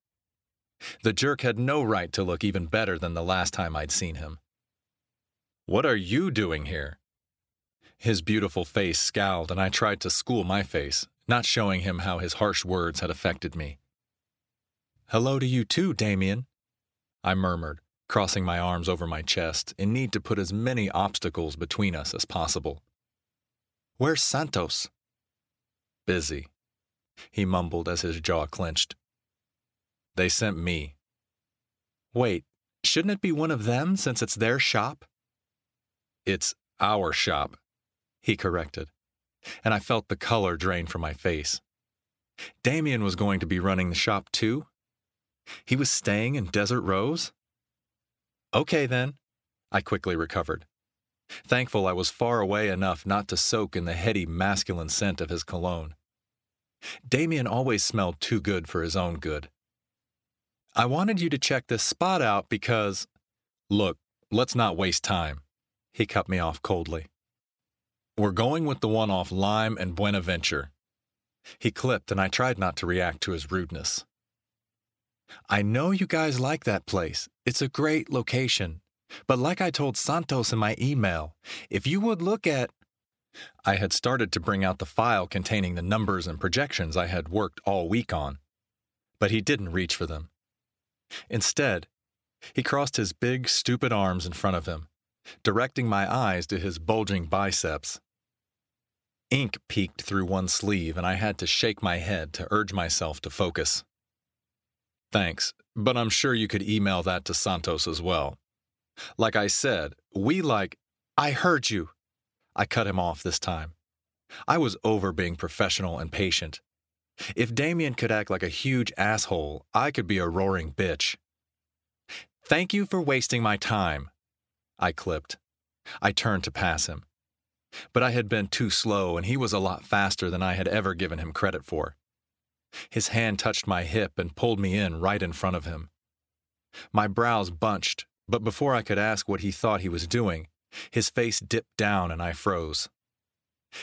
The jerk had no right to look even better than the last time I'd seen him. What are you doing here? His beautiful face scowled, and I tried to school my face, not showing him how his harsh words had affected me. Hello to you too, Damien, I murmured, crossing my arms over my chest, in need to put as many obstacles between us as possible. Where's Santos? Busy, he mumbled as his jaw clenched. They sent me. Wait, shouldn't it be one of them since it's their shop? It's our shop, he corrected, and I felt the color drain from my face. Damien was going to be running the shop too? He was staying in Desert Rose? Okay then, I quickly recovered. Thankful I was far away enough not to soak in the heady masculine scent of his cologne. Damien always smelled too good for his own good. I wanted you to check this spot out because. Look, let's not waste time. He cut me off coldly. We're going with the one off Lime and Buenaventure. He clipped, and I tried not to react to his rudeness. I know you guys like that place. It's a great location. But like I told Santos in my email, if you would look at. I had started to bring out the file containing the numbers and projections I had worked all week on. But he didn't reach for them. Instead, He crossed his big, stupid arms in front of him, directing my eyes to his bulging biceps. Ink peeked through one sleeve, and I had to shake my head to urge myself to focus. Thanks, but I'm sure you could email that to Santos as well. Like I said, we like. I heard you. I cut him off this time. I was over being professional and patient. If Damien could act like a huge asshole, I could be a roaring bitch. Thank you for wasting my time. I clipped. I turned to pass him. But I had been too slow, and he was a lot faster than I had ever given him credit for. His hand touched my hip and pulled me in right in front of him. My brows bunched, but before I could ask what he thought he was doing, his face dipped down and I froze.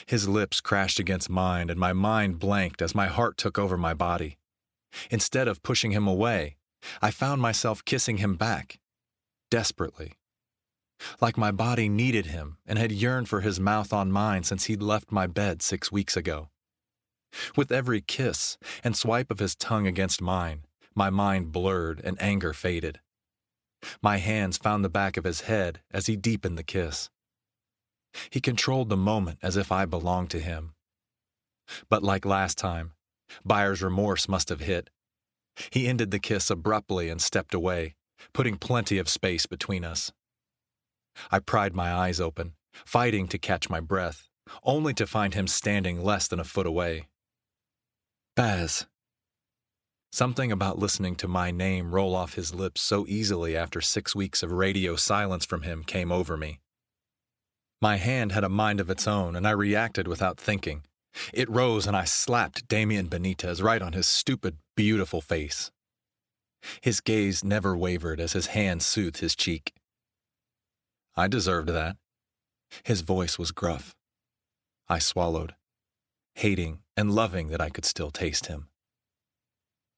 His lips crashed against mine, and my mind blanked as my heart took over my body. Instead of pushing him away, I found myself kissing him back, desperately. Like my body needed him and had yearned for his mouth on mine since he'd left my bed six weeks ago. With every kiss and swipe of his tongue against mine, my mind blurred and anger faded. My hands found the back of his head as he deepened the kiss. He controlled the moment as if I belonged to him. But like last time, buyer's remorse must have hit. He ended the kiss abruptly and stepped away, putting plenty of space between us. I pried my eyes open, fighting to catch my breath, only to find him standing less than a foot away. Paz. Something about listening to my name roll off his lips so easily after six weeks of radio silence from him came over me. My hand had a mind of its own, and I reacted without thinking. It rose, and I slapped Damien Benitez right on his stupid, beautiful face. His gaze never wavered as his hand soothed his cheek. I deserved that. His voice was gruff. I swallowed, hating and loving that I could still taste him.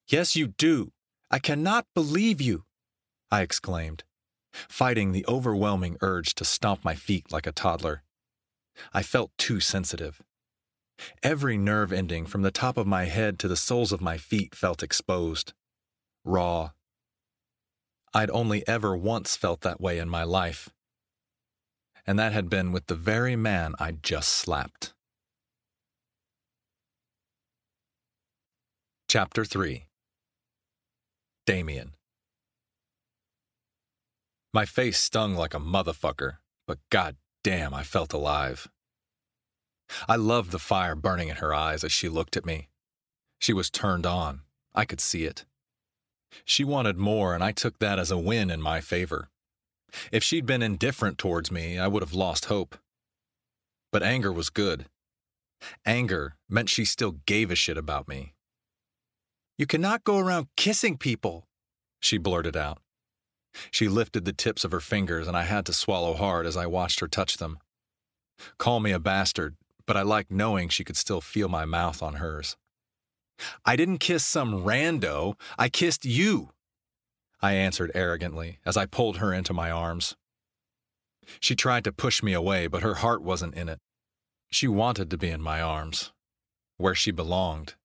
Yes, you do. I cannot believe you, I exclaimed fighting the overwhelming urge to stomp my feet like a toddler. I felt too sensitive. Every nerve ending from the top of my head to the soles of my feet felt exposed, raw. I'd only ever once felt that way in my life, and that had been with the very man I'd just slapped. Chapter 3 Damien my face stung like a motherfucker, but god damn, I felt alive. I loved the fire burning in her eyes as she looked at me. She was turned on. I could see it. She wanted more, and I took that as a win in my favor. If she'd been indifferent towards me, I would have lost hope. But anger was good. Anger meant she still gave a shit about me. You cannot go around kissing people, she blurted out. She lifted the tips of her fingers, and I had to swallow hard as I watched her touch them. Call me a bastard, but I liked knowing she could still feel my mouth on hers. I didn't kiss some rando, I kissed you, I answered arrogantly as I pulled her into my arms. She tried to push me away, but her heart wasn't in it. She wanted to be in my arms, where she belonged.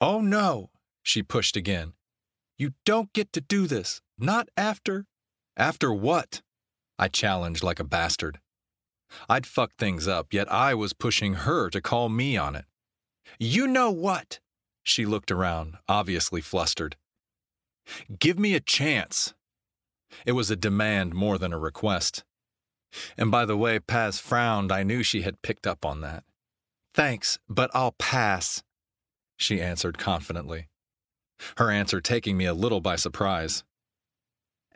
Oh no, she pushed again. You don't get to do this. Not after. After what? I challenged like a bastard. I'd fucked things up, yet I was pushing her to call me on it. You know what? She looked around, obviously flustered. Give me a chance. It was a demand more than a request. And by the way Paz frowned, I knew she had picked up on that. Thanks, but I'll pass, she answered confidently. Her answer taking me a little by surprise.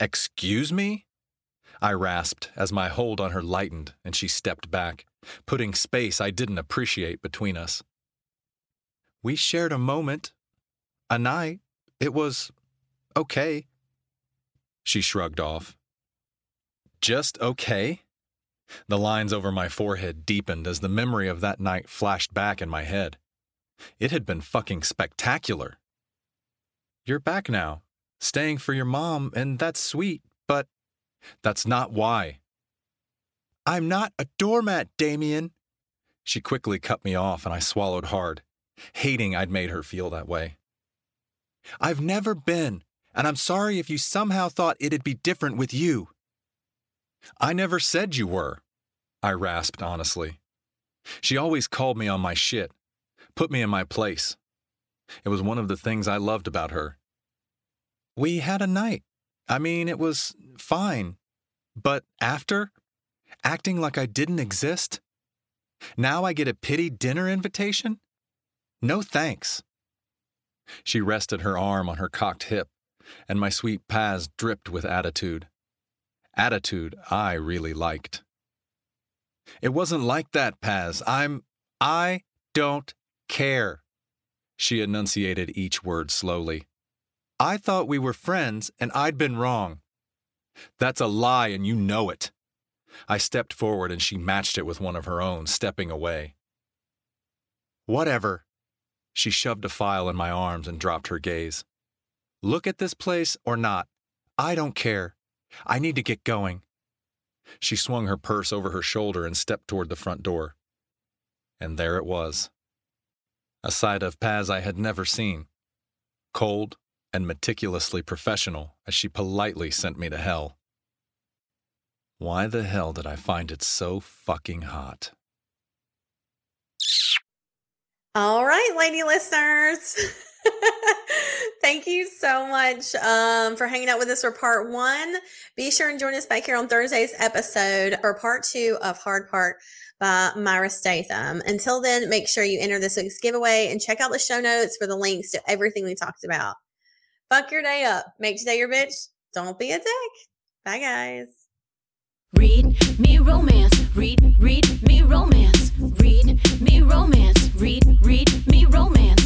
Excuse me? I rasped as my hold on her lightened and she stepped back, putting space I didn't appreciate between us. We shared a moment, a night. It was okay. She shrugged off. Just okay? The lines over my forehead deepened as the memory of that night flashed back in my head. It had been fucking spectacular. You're back now, staying for your mom, and that's sweet, but that's not why. I'm not a doormat, Damien. She quickly cut me off, and I swallowed hard, hating I'd made her feel that way. I've never been, And I'm sorry if you somehow thought it'd be different with you. I never said you were, I rasped honestly. She always called me on my shit, put me in my place. It was one of the things I loved about her. We had a night. I mean, it was fine. But after, acting like I didn't exist? Now I get a pity dinner invitation? No thanks. She rested her arm on her cocked hip, and my sweet Paz dripped with attitude. Attitude I really liked. It wasn't like that, Paz. I'm. I don't care. She enunciated each word slowly. I thought we were friends, and I'd been wrong. That's a lie, and you know it. I stepped forward, and she matched it with one of her own, stepping away. Whatever. She shoved a file in my arms and dropped her gaze. Look at this place or not. I don't care. I need to get going. She swung her purse over her shoulder and stepped toward the front door. And there it was. A side of Paz I had never seen. Cold and meticulously professional as she politely sent me to hell. Why the hell did I find it so fucking hot? All right, lady listeners. (laughs) (laughs) Thank you so much um, for hanging out with us for part one. Be sure and join us back here on Thursday's episode for part two of Hard Part by Mayra Statham. Until then, make sure you enter this week's giveaway and check out the show notes for the links to everything we talked about. Fuck your day up. Make today your bitch. Don't be a dick. Bye, guys. Read me romance. Read, read me romance. Read me romance. Read, read me romance.